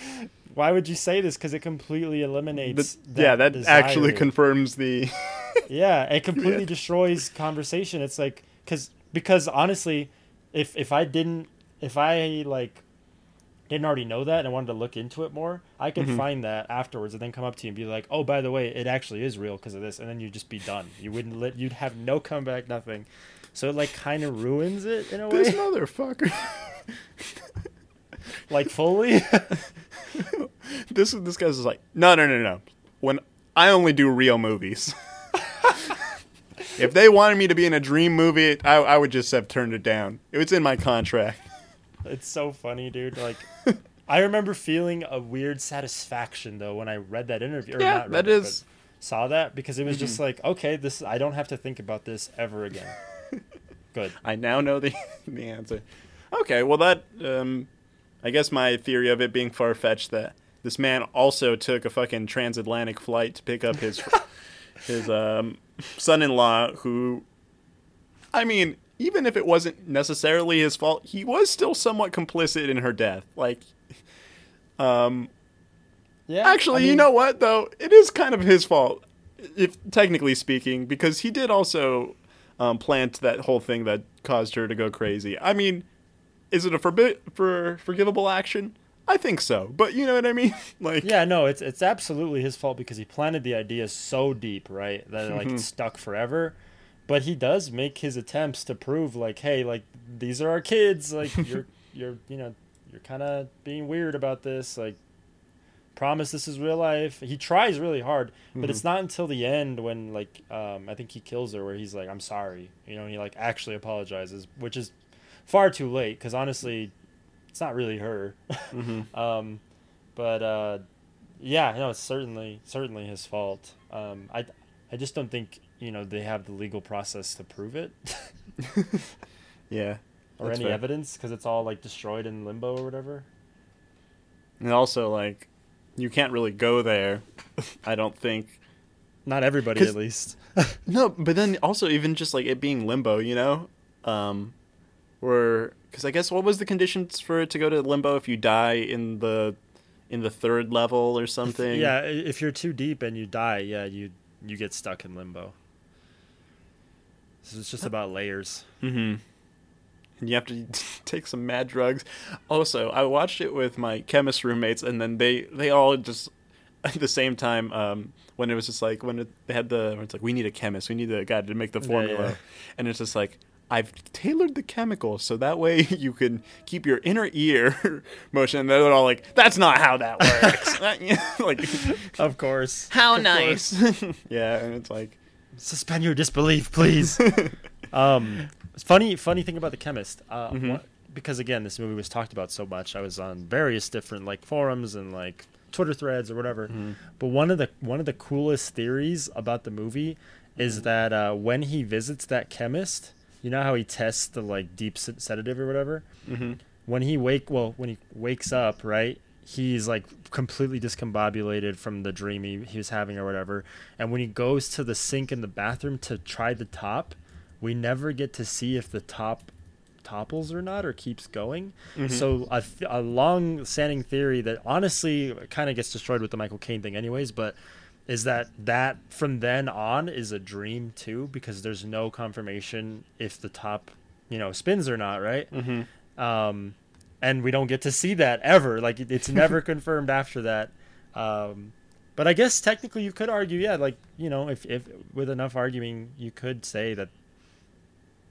why would you say this? Because it completely eliminates Th- yeah, that desire. actually confirms the. yeah it completely destroys conversation. It's like because because honestly if if i didn't if i like didn't already know that and I wanted to look into it more i could Mhm. find that afterwards and then come up to you and be like oh by the way it actually is real because of this and then you'd just be done you wouldn't let you'd have no comeback nothing so it like kind of ruins it in a way. this motherfucker. like fully this this guy's just like no no no no. When I only do real movies. if they wanted me to be in a dream movie, I, I would just have turned it down. It was in my contract. It's so funny, dude. Like, I remember feeling a weird satisfaction though when I read that interview. Or Yeah, read that it, is saw that because it was just like, okay, this I don't have to think about this ever again. Good. I now know the the answer. Okay, well that um, I guess my theory of it being far fetched that this man also took a fucking transatlantic flight to pick up his his um, son-in-law, who, I mean, even if it wasn't necessarily his fault, he was still somewhat complicit in her death. Like, um, Yeah. actually, I you know what though? It is kind of his fault, if technically speaking, because he did also um, plant that whole thing that caused her to go crazy. I mean, is it a forbi- for forgivable action? I think so, but you know what I mean. like, Yeah, no, it's it's absolutely his fault because he planted the idea so deep, right, that it Mm-hmm. like stuck forever. But he does make his attempts to prove, like, hey, like these are our kids. Like you're you're you know you're kind of being weird about this. Like, promise this is real life. He tries really hard, but it's Mm-hmm. not until the end when like um, I think he kills her where he's like, I'm sorry, you know, and he like actually apologizes, which is far too late because honestly, it's not really her. Mhm. um, but uh, yeah, no, it's certainly certainly his fault. Um, I I just don't think you know they have the legal process to prove it yeah, or any fair. evidence because it's all like destroyed in limbo or whatever. and also like, you can't really go there. I don't think. Not everybody, at least. No, but then also even just like it being limbo, you know, um, where because I guess what was the conditions for it to go to limbo if you die in the in the third level or something? yeah, if you're too deep and you die, yeah, you you get stuck in limbo. So it's just about layers. Mm-hmm. And you have to take some mad drugs. Also, I watched it with my chemist roommates, and then they they all just at the same time um, when it was just like when it, they had the when it's like we need a chemist, we need a guy to make the formula, yeah. and it's just like. I've tailored the chemical so that way you can keep your inner ear motion. And they're all like, "That's not how that works." like, Of course. how Of nice. yeah, and it's like, Suspend your disbelief, please. um, it's funny, funny thing about the chemist. Uh, Mhm. what- because again, this movie was talked about so much. I was on various different like forums and like Twitter threads or whatever. But one of the one of the coolest theories about the movie is that uh, when he visits that chemist, you know how he tests the like deep sed- sedative or whatever. mm-hmm. When he wake, well, when he wakes up, right? He's like completely discombobulated from the dream he, he was having or whatever. And when he goes to the sink in the bathroom to try the top, we never get to see if the top topples or not or keeps going. So a, th- a long-standing theory that honestly kind of gets destroyed with the Michael Caine thing, anyways. But is that that from then on is a dream too because there's no confirmation if the top you know spins or not, right? Mm-hmm. um, and we don't get to see that ever. Like it's never confirmed after that. Um, but I guess technically you could argue, yeah, like you know, if if with enough arguing, you could say that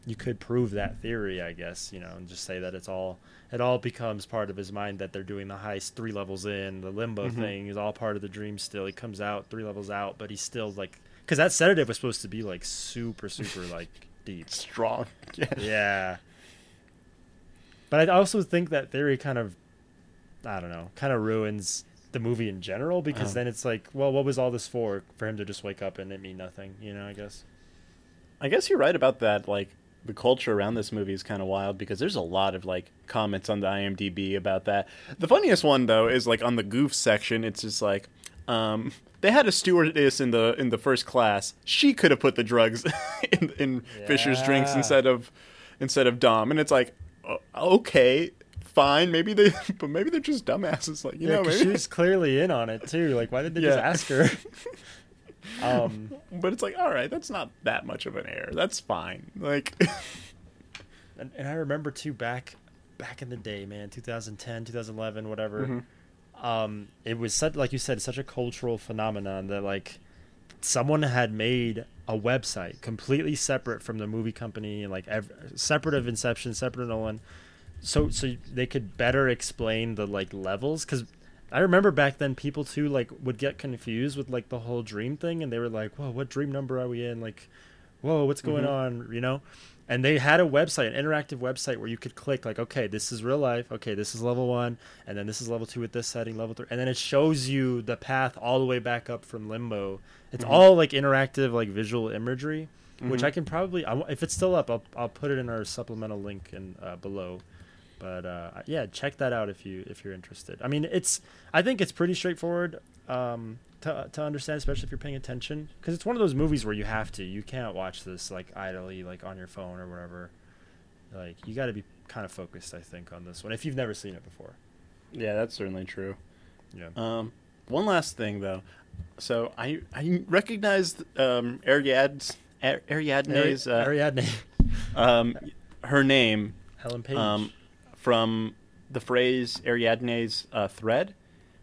you could prove that theory. I guess you know, and just say that it's all it all becomes part of his mind that they're doing the heist three levels in. The limbo Mhm. thing is all part of the dream. Still, he comes out three levels out, but he's still like because that sedative was supposed to be like super super like deep strong. Yeah. yeah. But I also think that theory kind of, I don't know, kind of ruins the movie in general because Uh-huh. then it's like, well, what was all this for? For him to just wake up and it mean nothing, you know? I guess. I guess you're right about that. Like the culture around this movie is kind of wild because there's a lot of like comments on the IMDb about that. The funniest one though is like on the goof section. It's just like um, they had a stewardess in the in the first class. She could have put the drugs in, in Fischer's drinks instead of instead of Dom, and it's like okay. Fine, maybe they, but maybe they're just dumbasses. Like you Yeah, know, maybe. she was clearly in on it too. Like, why did they Yeah. just ask her? um, but it's like, all right, that's not that much of an error. That's fine. Like, and, and I remember too back back in the day, man, 2010, 2011, whatever. Mhm. Um, it was such like you said, such a cultural phenomenon that like someone had made a website completely separate from the movie company and like ev- separate of Inception, separate of Nolan, so so they could better explain the like levels because. I remember back then people too like would get confused with like the whole dream thing and they were like, "Whoa, what dream number are we in? Like whoa, what's going Mhm. on? You know. And they had a website, an interactive website where you could click like, okay, this is real life. Okay, this is level one, and then this is level two with this setting, level three, and then it shows you the path all the way back up from limbo. It's Mhm. all like interactive, like visual imagery, which Mhm. I can probably, I if it's still up, I'll I'll put it in our supplemental link in uh, below. But uh, yeah, check that out if you if you're interested. I mean, it's I think it's pretty straightforward um, to to understand, especially if you're paying attention, because it's one of those movies where you have to. You can't watch this like idly, like on your phone or whatever. Like you got to be kind of focused, I think, on this one if you've never seen it before. Yeah, that's certainly true. Yeah. Um, one last thing though, so I I recognized um, Ariadne's Ariadne's uh, Ariadne, um, her name Ellen Page. um, from the phrase Ariadne's uh, thread.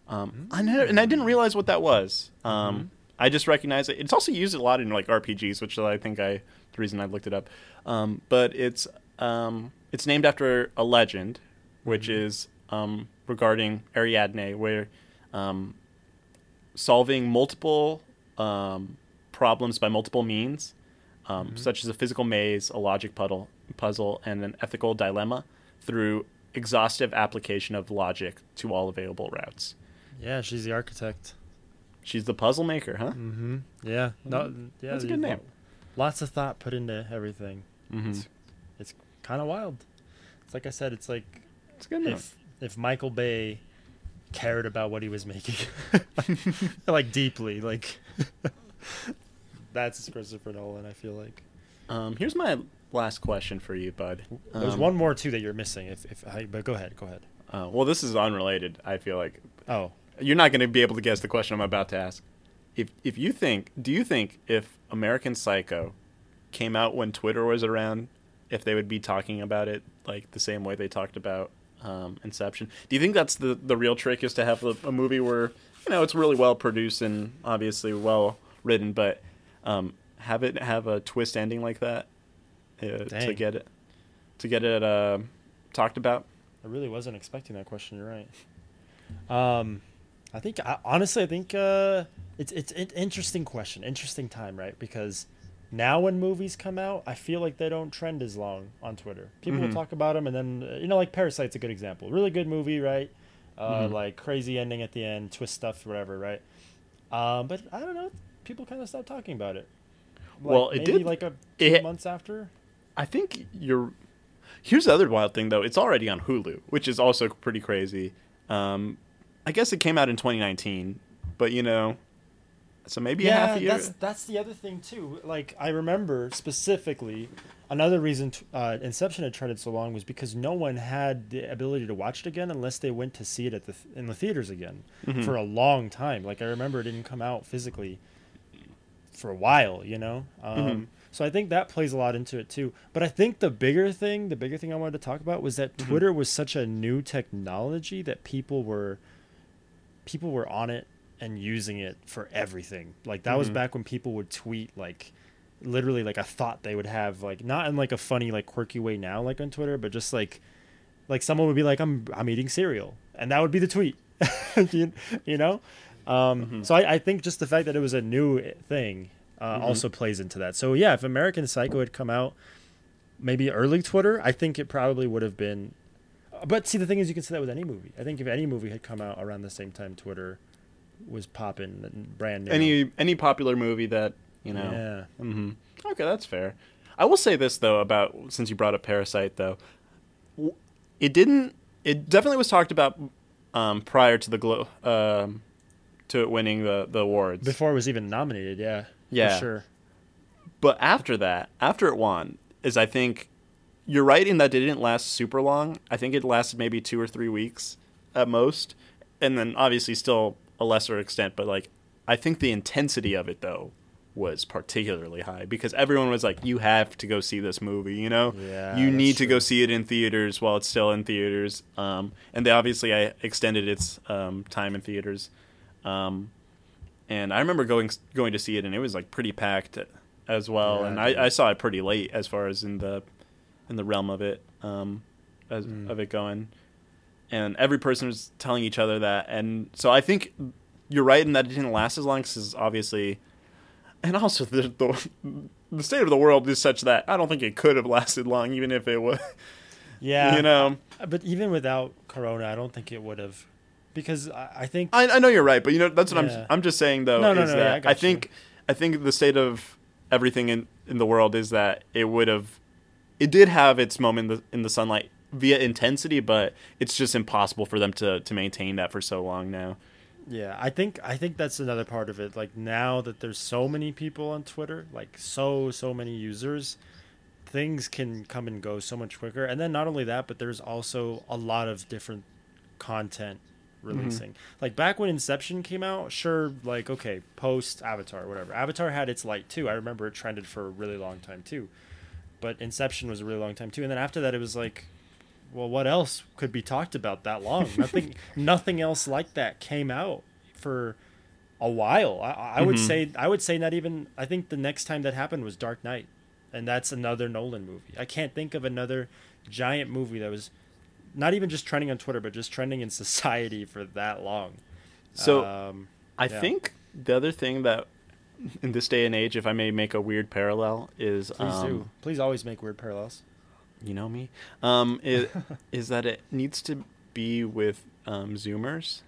Um, I never, and I didn't realize what that was. Um, Mhm. I just recognized it. It's also used a lot in like RPGs, which I think I the reason I looked it up. Um, but it's um, it's named after a legend, which Mhm. is um, regarding Ariadne, where um, solving multiple um, problems by multiple means, um, Mhm. such as a physical maze, a logic puzzle, puzzle, and an ethical dilemma, through exhaustive application of logic to all available routes. yeah, she's the architect. She's the puzzle maker, huh? Mm-hmm. Yeah. No. Yeah. That's a good name. Lots of thought put into everything. Mm-hmm. It's, it's kind of wild. It's like I said. It's like It's good if if Michael Bay cared about what he was making, like deeply, like that's Christopher Nolan. I feel like Um, here's my last question for you, bud. there's Um, one more too that you're missing. If if I, but go ahead, go ahead. Uh, well, this is unrelated. I feel like Oh, you're not going to be able to guess the question I'm about to ask. If if you think, do you think if American Psycho came out when Twitter was around, if they would be talking about it like the same way they talked about um, Inception? Do you think that's the the real trick is to have a, a movie where you know it's really well produced and obviously well written, but um, have it have a twist ending like that uh, to get it to get it uh, talked about? I really wasn't expecting that question. You're right. Um, I think I, honestly, I think uh, it's it's an interesting question, interesting time, right? Because now when movies come out, I feel like they don't trend as long on Twitter. People Mhm. will talk about them, and then uh, you know, like Parasite's a good example. Really good movie, right? Uh, Mhm. Like crazy ending at the end, twist stuff, whatever, right? Um, but I don't know. People kind of stopped talking about it. Like, Well, it maybe did- like a it- months after. I think you're. Here's the other wild thing, though. It's already on Hulu, which is also pretty crazy. Um, I guess it came out in 2019, but you know, so maybe a yeah, half a year. that's that's the other thing too. Like I remember specifically, another reason t- uh, Inception had trended so long was because no one had the ability to watch it again unless they went to see it at the th- in the theaters again Mhm. for a long time. Like I remember it didn't come out physically for a while, you know. Um, Mhm. So I think that plays a lot into it too. But I think the bigger thing, the bigger thing I wanted to talk about was that Mhm. Twitter was such a new technology that people were people were on it and using it for everything. Like that was Mhm. back when people would tweet like literally like a thought they would have like not in like a funny like quirky way now like on Twitter, but just like like someone would be like I'm I'm eating cereal and that would be the tweet. you, you know? Um, Mhm. so I, I think just the fact that it was a new thing uh, Mhm. also plays into that. So yeah, if American Psycho had come out maybe early Twitter, I think it probably would have been. But see, the thing is, you can say that with any movie. I think if any movie had come out around the same time Twitter was popping brand new, any any popular movie that you know. yeah, hmm Okay, that's fair. I will say this though about since you brought up Parasite though, it didn't. It definitely was talked about um, prior to the glo- um, to it winning the the awards. before it was even nominated, yeah, Yeah. for sure. But after that, after it won, is I think you're right in that it didn't last super long. I think it lasted maybe two or three weeks at most, and then obviously still a lesser extent. But like, I think the intensity of it though was particularly high because everyone was like, "You have to go see this movie," you know. Yeah, you need to go see it in theaters while it's still in theaters. Um, and they obviously I extended its um, time in theaters. Um, and I remember going going to see it, and it was like pretty packed as well. Yeah, and. I, I saw it pretty late as far as in the in the realm of it um, as, Mm. of it going. And every person was telling each other that, and so I think you're right in that it didn't last as long because obviously, and also the, the the state of the world is such that I don't think it could have lasted long, even if it was. Yeah, you know. Uh, but even without Corona, I don't think it would have, because I, I think I, I know you're right, but you know that's what Yeah. I'm. I'm just saying though No, no, is no, yeah, I I think I think the state of everything in in the world is that it would have. It did have its moment in the, in the sunlight via intensity, but it's just impossible for them to to maintain that for so long now. Yeah, I think I think that's another part of it. Like now that there's so many people on Twitter, like so so many users, things can come and go so much quicker. And then not only that, but there's also a lot of different content mm-hmm. releasing. Like back when Inception came out, sure, like okay, post Avatar, whatever. Avatar had its light too. I remember it trended for a really long time too. But Inception was a really long time too. And then after that, it was like, well, what else could be talked about that long? Nothing, nothing else like that came out for a while. I, I would Mhm. say, I would say not even. I think the next time that happened was Dark Knight, and that's another Nolan movie. I can't think of another giant movie that was not even just trending on Twitter, but just trending in society for that long. So um, I yeah. think the other thing that in this day and age, if I may make a weird parallel, is please um, do. Please always make weird parallels. You know me, um, is, is that it needs to be with um, Zoomers,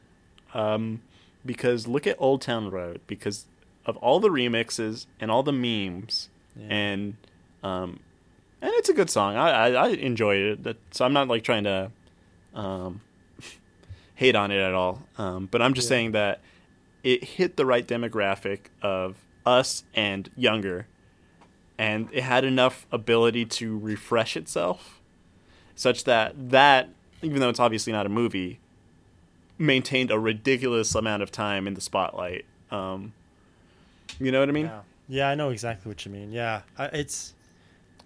um, because look at Old Town Road, because of all the remixes and all the memes, Yeah. and um, and it's a good song. I I, I enjoyed it, That- so I'm not like trying to um, hate on it at all. Um, but I'm just Yeah. saying that it hit the right demographic of us and younger, and it had enough ability to refresh itself, such that that even though it's obviously not a movie, maintained a ridiculous amount of time in the spotlight. Um, you know what I mean? yeah, yeah, I know exactly what you mean. Yeah, I, it's.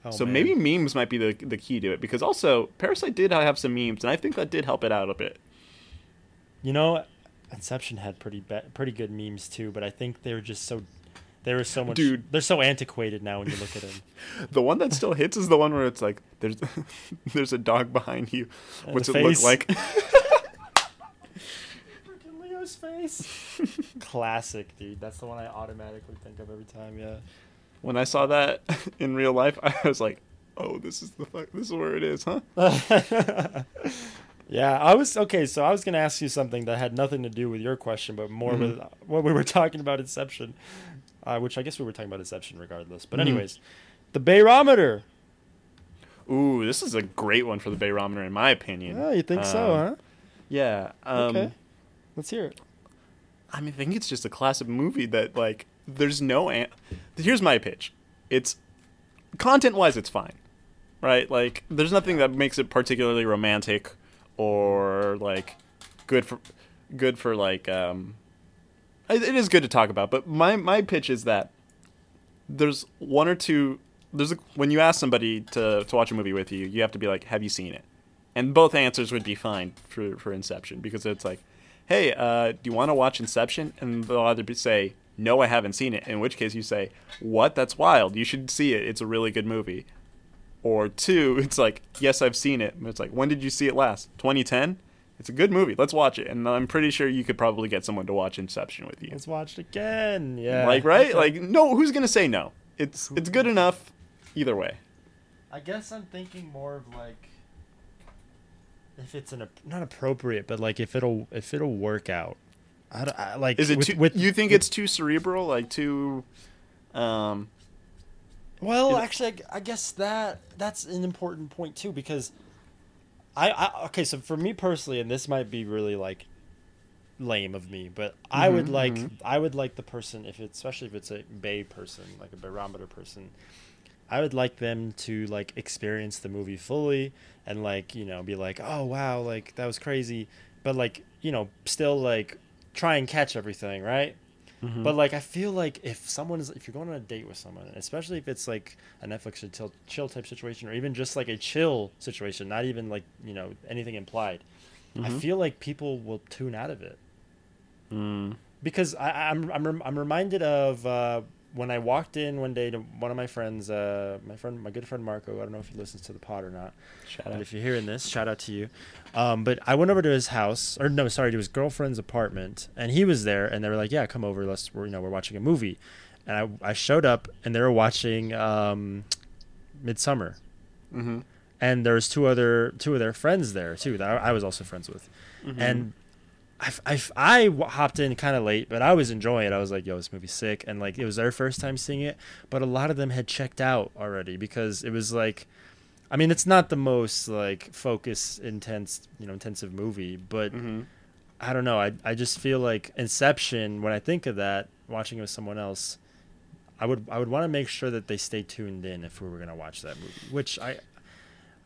oh, so man. maybe memes might be the the key to it because also Parasite did have some memes and I think that did help it out a bit. You know, Inception had pretty be- pretty good memes too, but I think they were just so they were so much Dude. they're so antiquated now when you look at them. The one that still hits is the one where it's like there's there's a dog behind you. And What's it look face. like? Freaking Leo's face. Classic, dude. That's the one I automatically think of every time. Yeah. when I saw that in real life, I was like, "Oh, this is the fuck. This is where it is, huh?" yeah, I was okay. So I was gonna ask you something that had nothing to do with your question, but more Mhm. with what we were talking about Inception, uh, which I guess we were talking about Inception regardless. But Mhm. anyways, the barometer. Ooh, this is a great one for the barometer, in my opinion. Oh, you think so, Um, huh? Yeah. Um, okay, let's hear it. I mean, I think it's just a classic movie that like there's no. An- Here's my pitch. It's content wise, it's fine, right? Like there's nothing that makes it particularly romantic or like good for good for like. um it is good to talk about, but my my pitch is that there's one or two. There's a, when you ask somebody to to watch a movie with you, you have to be like, "Have you seen it?" And both answers would be fine for for Inception because it's like, "Hey, uh, do you want to watch Inception?" And they'll either be, say, "No, I haven't seen it." In which case, you say, "What? That's wild! You should see it. It's a really good movie." Or two, it's like, "Yes, I've seen it." And it's like, "When did you see it last? 2010." It's a good movie. Let's watch it. And I'm pretty sure you could probably get someone to watch Inception with you. Let's watch it again. Yeah. Like, right? Like, no, who's gonna say no? It's it's good enough either way. I guess I'm thinking more of like if it's an not appropriate, but like if it'll if it'll work out. I, don't- I like Is it with, too? with you think with- it's too cerebral? Like too? Um. Well, actually, I, I guess that that's an important point too because I, I okay. So for me personally, and this might be really like lame of me, but I would like mhm. I would like the person if it's especially if it's a bae person, like a barometer person. I would like them to like experience the movie fully and like you know be like, oh wow, like that was crazy, but like you know still like try and catch everything, right? Mm-hmm. But like, I feel like if someone is, if you're going on a date with someone, especially if it's like a Netflix chill, chill type situation, or even just like a chill situation, not even like you know anything implied, I Mhm. feel like people will tune out of it Mm. because I, I'm I'm I'm reminded of uh, when I walked in one day to one of my friends, uh, my friend, my good friend Marco. I don't know if he listens to the pod or not. Shout But out. if you're hearing this, shout out to you. Um, but I went over to his house, or no, sorry, to his girlfriend's apartment, and he was there, and they were like, "Yeah, come over. Let's, we're, you know, we're watching a movie." and I I showed up and they were watching um, Midsommar, Mm-hmm. and there was two other two of their friends there too that I, I was also friends with, Mm-hmm. and I I I hopped in kind of late, but I was enjoying it. I was like, "Yo, this movie's sick," and like it was their first time seeing it, but a lot of them had checked out already because it was like. I mean, it's not the most like focus intense, you know, intensive movie, but Mm-hmm. I don't know. I I just feel like Inception. When I think of that, watching it with someone else, I would I would want to make sure that they stay tuned in if we were gonna watch that movie. Which I,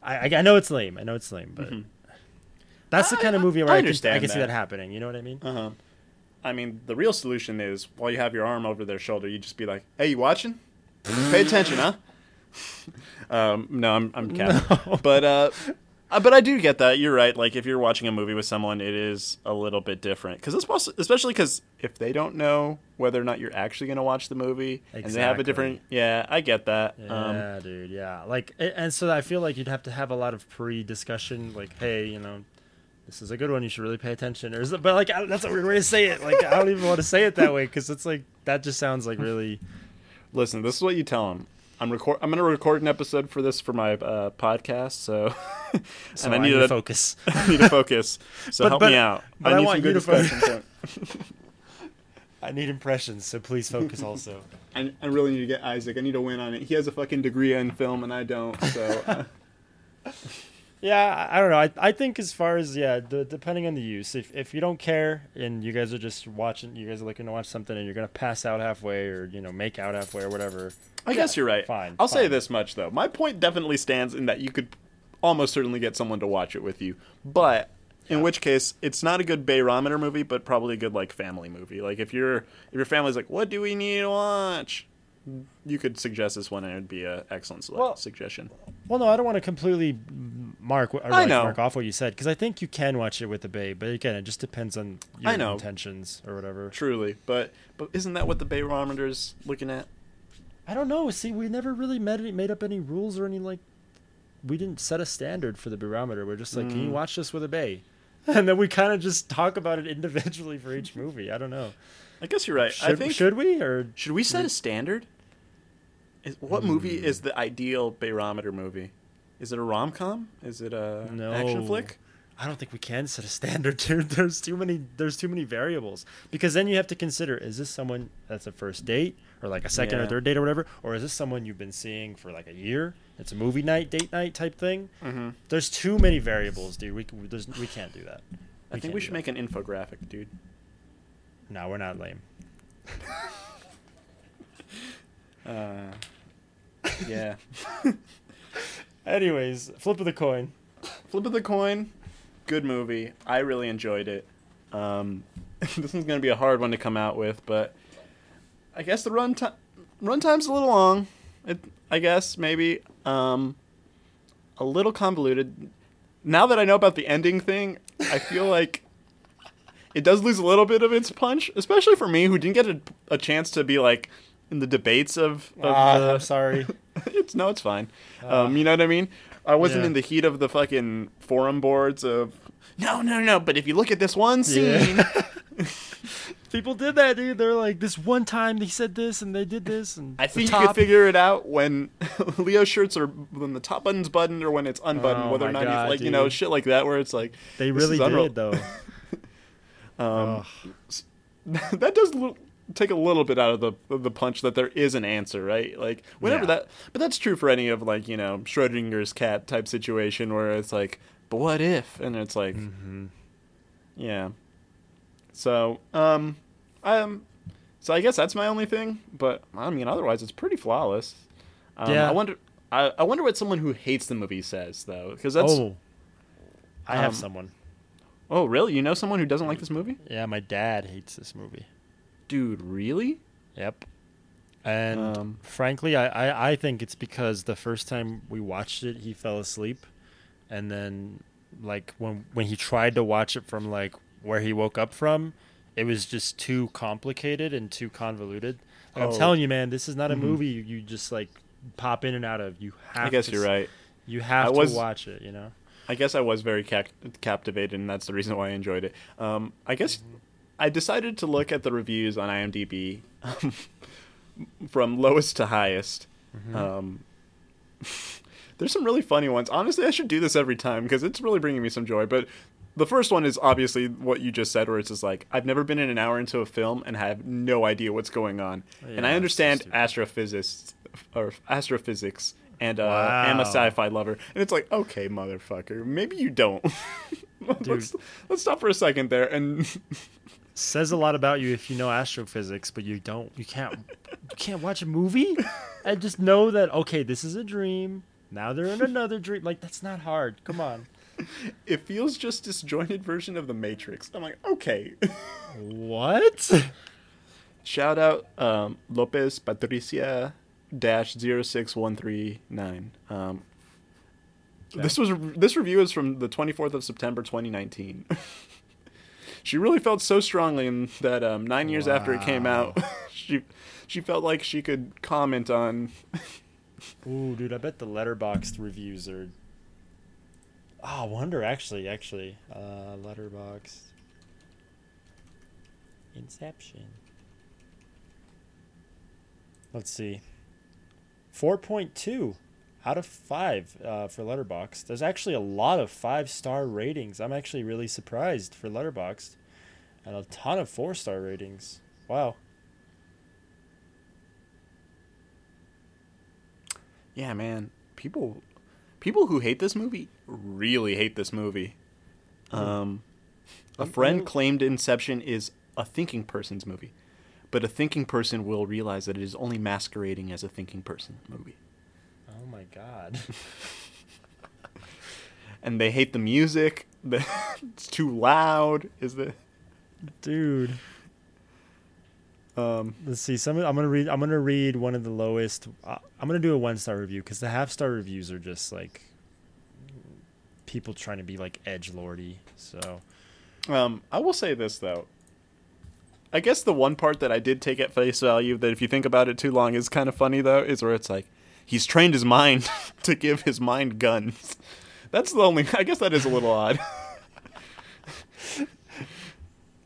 I I know it's lame. I know it's lame, but Mhm. That's the I- kind of movie I where I, can, I can see that. happening. You know what I mean? Uh huh. I mean, the real solution is while you have your arm over their shoulder, you just be like, "Hey, you watching? Pay attention, huh?" um, no, I'm I'm capping. No. But uh, uh, but I do get that. You're right. Like if you're watching a movie with someone, it is a little bit different because especially because if they don't know whether or not you're actually going to watch the movie exactly. and they have a different, yeah, I get that. Um, Yeah, dude. Yeah, like, and so I feel like you'd have to have a lot of pre-discussion, like, hey, you know, this is a good one. You should really pay attention. Or is it, but like, I, that's a weird way to say it. Like, I don't even want to say it that way because it's like that just sounds like really. listen, this is what you tell them. I'm record. I'm going to record an episode for this for my uh, podcast. So, So and I, I need to focus. I need to focus. So But- help but- me out. but I need want good discussion. I need impressions, so please focus also. I, I really need to get Isaac. I need to win on it. He has a fucking degree in film, and I don't. So uh, Yeah, I don't know. I, I think as far as yeah, the, depending on the use, if if you don't care and you guys are just watching, you guys are looking to watch something and you're gonna pass out halfway or you know make out halfway or whatever. I guess you're right. fine, I'll say this much though. My point definitely stands in that you could almost certainly get someone to watch it with you, but. In which case, it's not a good barometer movie, but probably a good like family movie. Like if you're if your family's like, "What do we need to watch?" You could suggest this one, and it'd be an excellent Well- suggestion. Well, no, I don't want to completely mark or I like, know. mark off what you said because I think you can watch it with the bae, but again, it just depends on your I know. intentions or whatever. Truly, but but isn't that what the barometer is looking at? I don't know. See, we never really made made up any rules or any like. We didn't set a standard for the barometer. We're just like, can you Mm. watch this with a bae? And then we kind of just talk about it individually for each movie. I don't know. I guess you're right. Should, I think should we or Should we set a standard? Is, what movie is the ideal barometer movie? Is it a rom com? Is it a No. action flick? I don't think we can set a standard, dude. There's too many. There's too many variables because then you have to consider: is this someone that's a first date, or like a second or third date, or whatever, or is this someone you've been seeing for like a year? It's a movie night, date night type thing. Mm-hmm. There's too many variables, dude. We there's, we can't do that. I think we should make an infographic, dude. No, we're not lame. Uh, yeah. Anyways, flip of the coin. Flip of the coin. Good movie. I really enjoyed it. Um, this is going to be a hard one to come out with, but I guess the run time runtime's a little long. It, I guess maybe um, a little convoluted. Now that I know about the ending thing, I feel like it does lose a little bit of its punch, especially for me who didn't get a, a chance to be like in the debates of. of Ah, the- I'm sorry. it's no, it's fine. Uh, um, you know what I mean? I wasn't yeah. in the heat of the fucking forum boards of no, no, no. But if you look at this one scene, Yeah. People did that, dude. They're like, this one time they said this and they did this, and I think you could figure it out when Leo shirts are when the top button's buttoned or when it's unbuttoned, Oh whether or not God, he's like you know shit like that, where it's like They really is unreal. did, though. Um, Ugh. that does l- take a little bit out of the of the punch that there is an answer, right? Like whenever Yeah. that, but that's true for any of like you know Schrodinger's cat type situation where it's like, but what if? And it's like, Mhm. yeah. So, um, um, so I guess that's my only thing. But I mean, otherwise, it's pretty flawless. Um, Yeah. I wonder. I, I wonder what someone who hates the movie says though, because that's oh. oh, I have um, someone. Oh, really? You know someone who doesn't like this movie? Yeah, my dad hates this movie. Dude, really? Yep. And Um, frankly, I, I, I think it's because the first time we watched it, he fell asleep, and then like when when he tried to watch it from like where he woke up from, it was just too complicated and too convoluted. Like, Oh. I'm telling you, man, this is not a Mhm. movie you, you just like pop in and out of. You have. I guess to, you're right. You have I to was- watch it. You know. I guess I was very cap- captivated, and that's the reason why I enjoyed it. Um, I guess I decided to look at the reviews on IMDb, um, from lowest to highest. Mm-hmm. Um, there's some really funny ones. Honestly, I should do this every time because it's really bringing me some joy. But the first one is obviously what you just said, where it's just like I've never been in an hour into a film and have no idea what's going on. and I understand so astrophysics or astrophysics, and uh, Wow. I'm a sci-fi lover, and it's like, okay, motherfucker, maybe you don't. let's, let's stop for a second there and Says a lot about you if you know astrophysics, but you don't. You can't. You can't watch a movie and just know that okay, this is a dream. Now they're in another dream. Like that's not hard. Come on. it feels just disjointed version of the Matrix. I'm like, okay. What? Shout out um, Lopez Patricia dash zero six one three nine. Um, This was this review is from the 24th of September 2019. she really felt so strongly in that um, nine years after it came out, she she felt like she could comment on. Ooh, dude, I bet the Letterboxd reviews are. Oh, I wonder actually, actually, uh, Letterboxd. Inception. Let's see. Four point two out of five uh, for Letterboxd. There's actually a lot of five star ratings. I'm actually really surprised for Letterboxd, and a ton of four star ratings. Wow. Yeah, man, people people who hate this movie really hate this movie. Um, a friend claimed Inception is a thinking person's movie, but a thinking person will realize that it is only masquerading as a thinking person movie. My god. And they hate the music. It's too loud. Is the Dude. um, Let's see. Some I'm gonna read. I'm gonna read one of the lowest. Uh, I'm gonna do a one star review because the half star reviews are just like people trying to be like edge lordy. So Um, I will say this though. I guess the one part that I did take at face value that if you think about it too long is kind of funny though is where it's like he's trained his mind to give his mind guns. That's the only. I guess that is a little odd.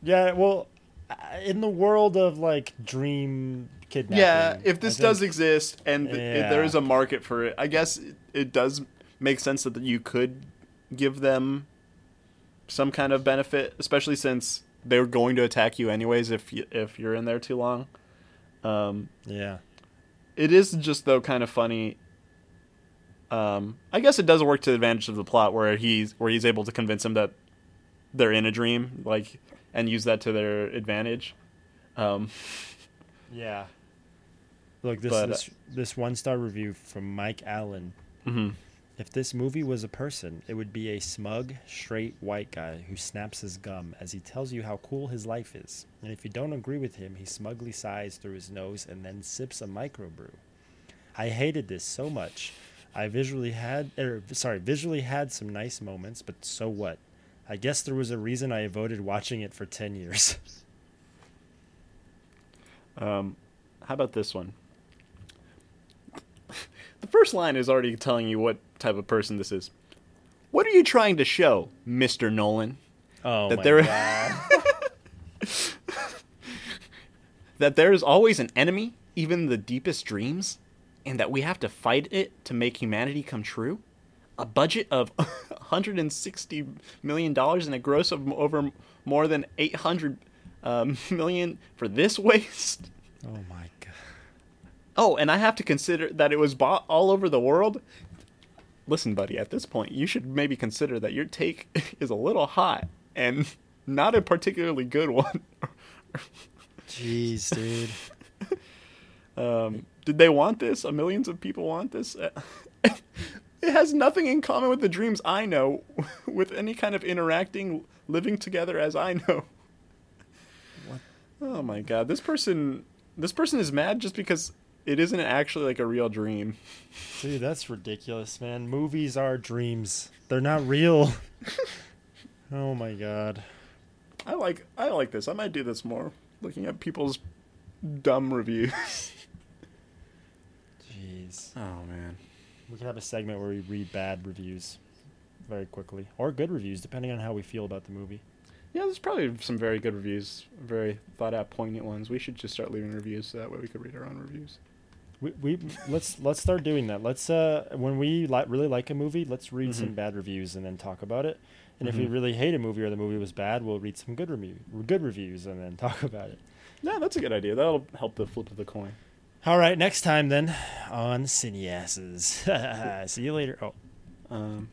yeah, well, uh, in the world of like dream kidnapping. yeah, if this does exist and th- if there Yeah. is a market for it, I guess it, it does make sense that you could give them some kind of benefit, especially since they're going to attack you anyways if you, if you're in there too long. Um, Yeah. It is just though kind of funny. Um, I guess it does work to the advantage of the plot where he's where he's able to convince them that they're in a dream, like, and use that to their advantage. Um, Yeah. Look, this But, uh, this, this one star review from Mike Allen. mhm. If this movie was a person, it would be a smug, straight white guy who snaps his gum as he tells you how cool his life is. And if you don't agree with him, he smugly sighs through his nose and then sips a microbrew. I hated this so much. I visually had, er, sorry, visually had some nice moments, but so what? I guess there was a reason I avoided watching it for 10 years. Um, how about this one? The first line is already telling you what type of person this is. What are you trying to show, Mister Nolan? Oh That my there- god. that there is always an enemy, even the deepest dreams, and that we have to fight it to make humanity come true? A budget of 160 million dollars and a gross of over more than 800 um, million for this waste? Oh my god. Oh, and I have to consider that it was bought all over the world. Listen, buddy, at this point, you should maybe consider that your take is a little hot and not a particularly good one. Jeez, dude. Um, did they want this? A millions of people want this. Uh, it has nothing in common with the dreams I know, with any kind of interacting, living together as I know. What? Oh my god, this person, this person is mad just because it isn't actually like a real dream. Dude, that's ridiculous, man. Movies are dreams. They're not real. oh my god. I like, I like this. I might do this more. Looking at people's dumb reviews. Jeez. Oh man. We could have a segment where we read bad reviews very quickly. Or good reviews, depending on how we feel about the movie. Yeah, there's probably some very good reviews, very thought out, poignant ones. We should just start leaving reviews so that way we could read our own reviews. We, we let's let's start doing that. Let's uh when we li- really like a movie, let's read some Mhm. bad reviews and then talk about it. And if we Mhm. really hate a movie or the movie was bad, we'll read some good review good reviews and then talk about it. Yeah, that's a good idea. That'll help the flip of the coin. All right, next time then on Cineasses. See you later. Oh, Um,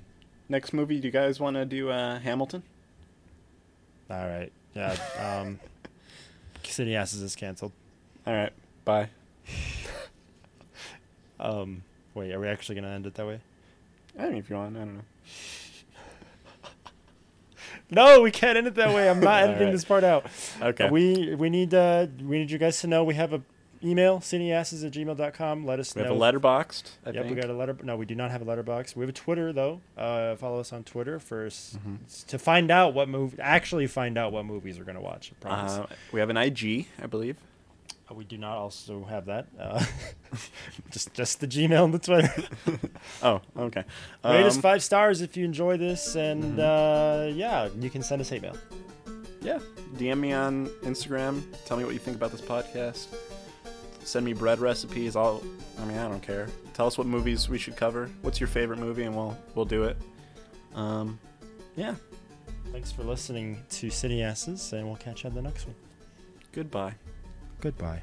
next movie, do you guys want to do uh, Hamilton? all right. Yeah. Um, Cineasses is canceled. All right, bye. Um, wait, are we actually gonna end it that way? I mean, if you want, I don't know. No, we can't end it that way. I'm not editing right. this part out. Okay. We we need uh we need you guys to know we have a email cineasses at gmail.com. Let us We know. We have a Letterboxd. I Yep, think. we got a letter. No, we do not have a letterbox. We have a Twitter though. Uh, follow us on Twitter for Mhm. s- to find out what movie. Actually, find out what movies we're gonna watch. I promise. Uh, we have an IG, I believe. We do not also have that. Uh, just just the Gmail and the Twitter. Oh, okay. Rate us Um, five stars if you enjoy this, and Mhm. uh, yeah, you can send us hate mail. Yeah. DM me on Instagram. Tell me what you think about this podcast. Send me bread recipes. I'll. I mean, I don't care. Tell us what movies we should cover. What's your favorite movie, and we'll we'll do it. Um, yeah. Thanks for listening to Cineasses, and we'll catch you on the next one. Goodbye. Goodbye.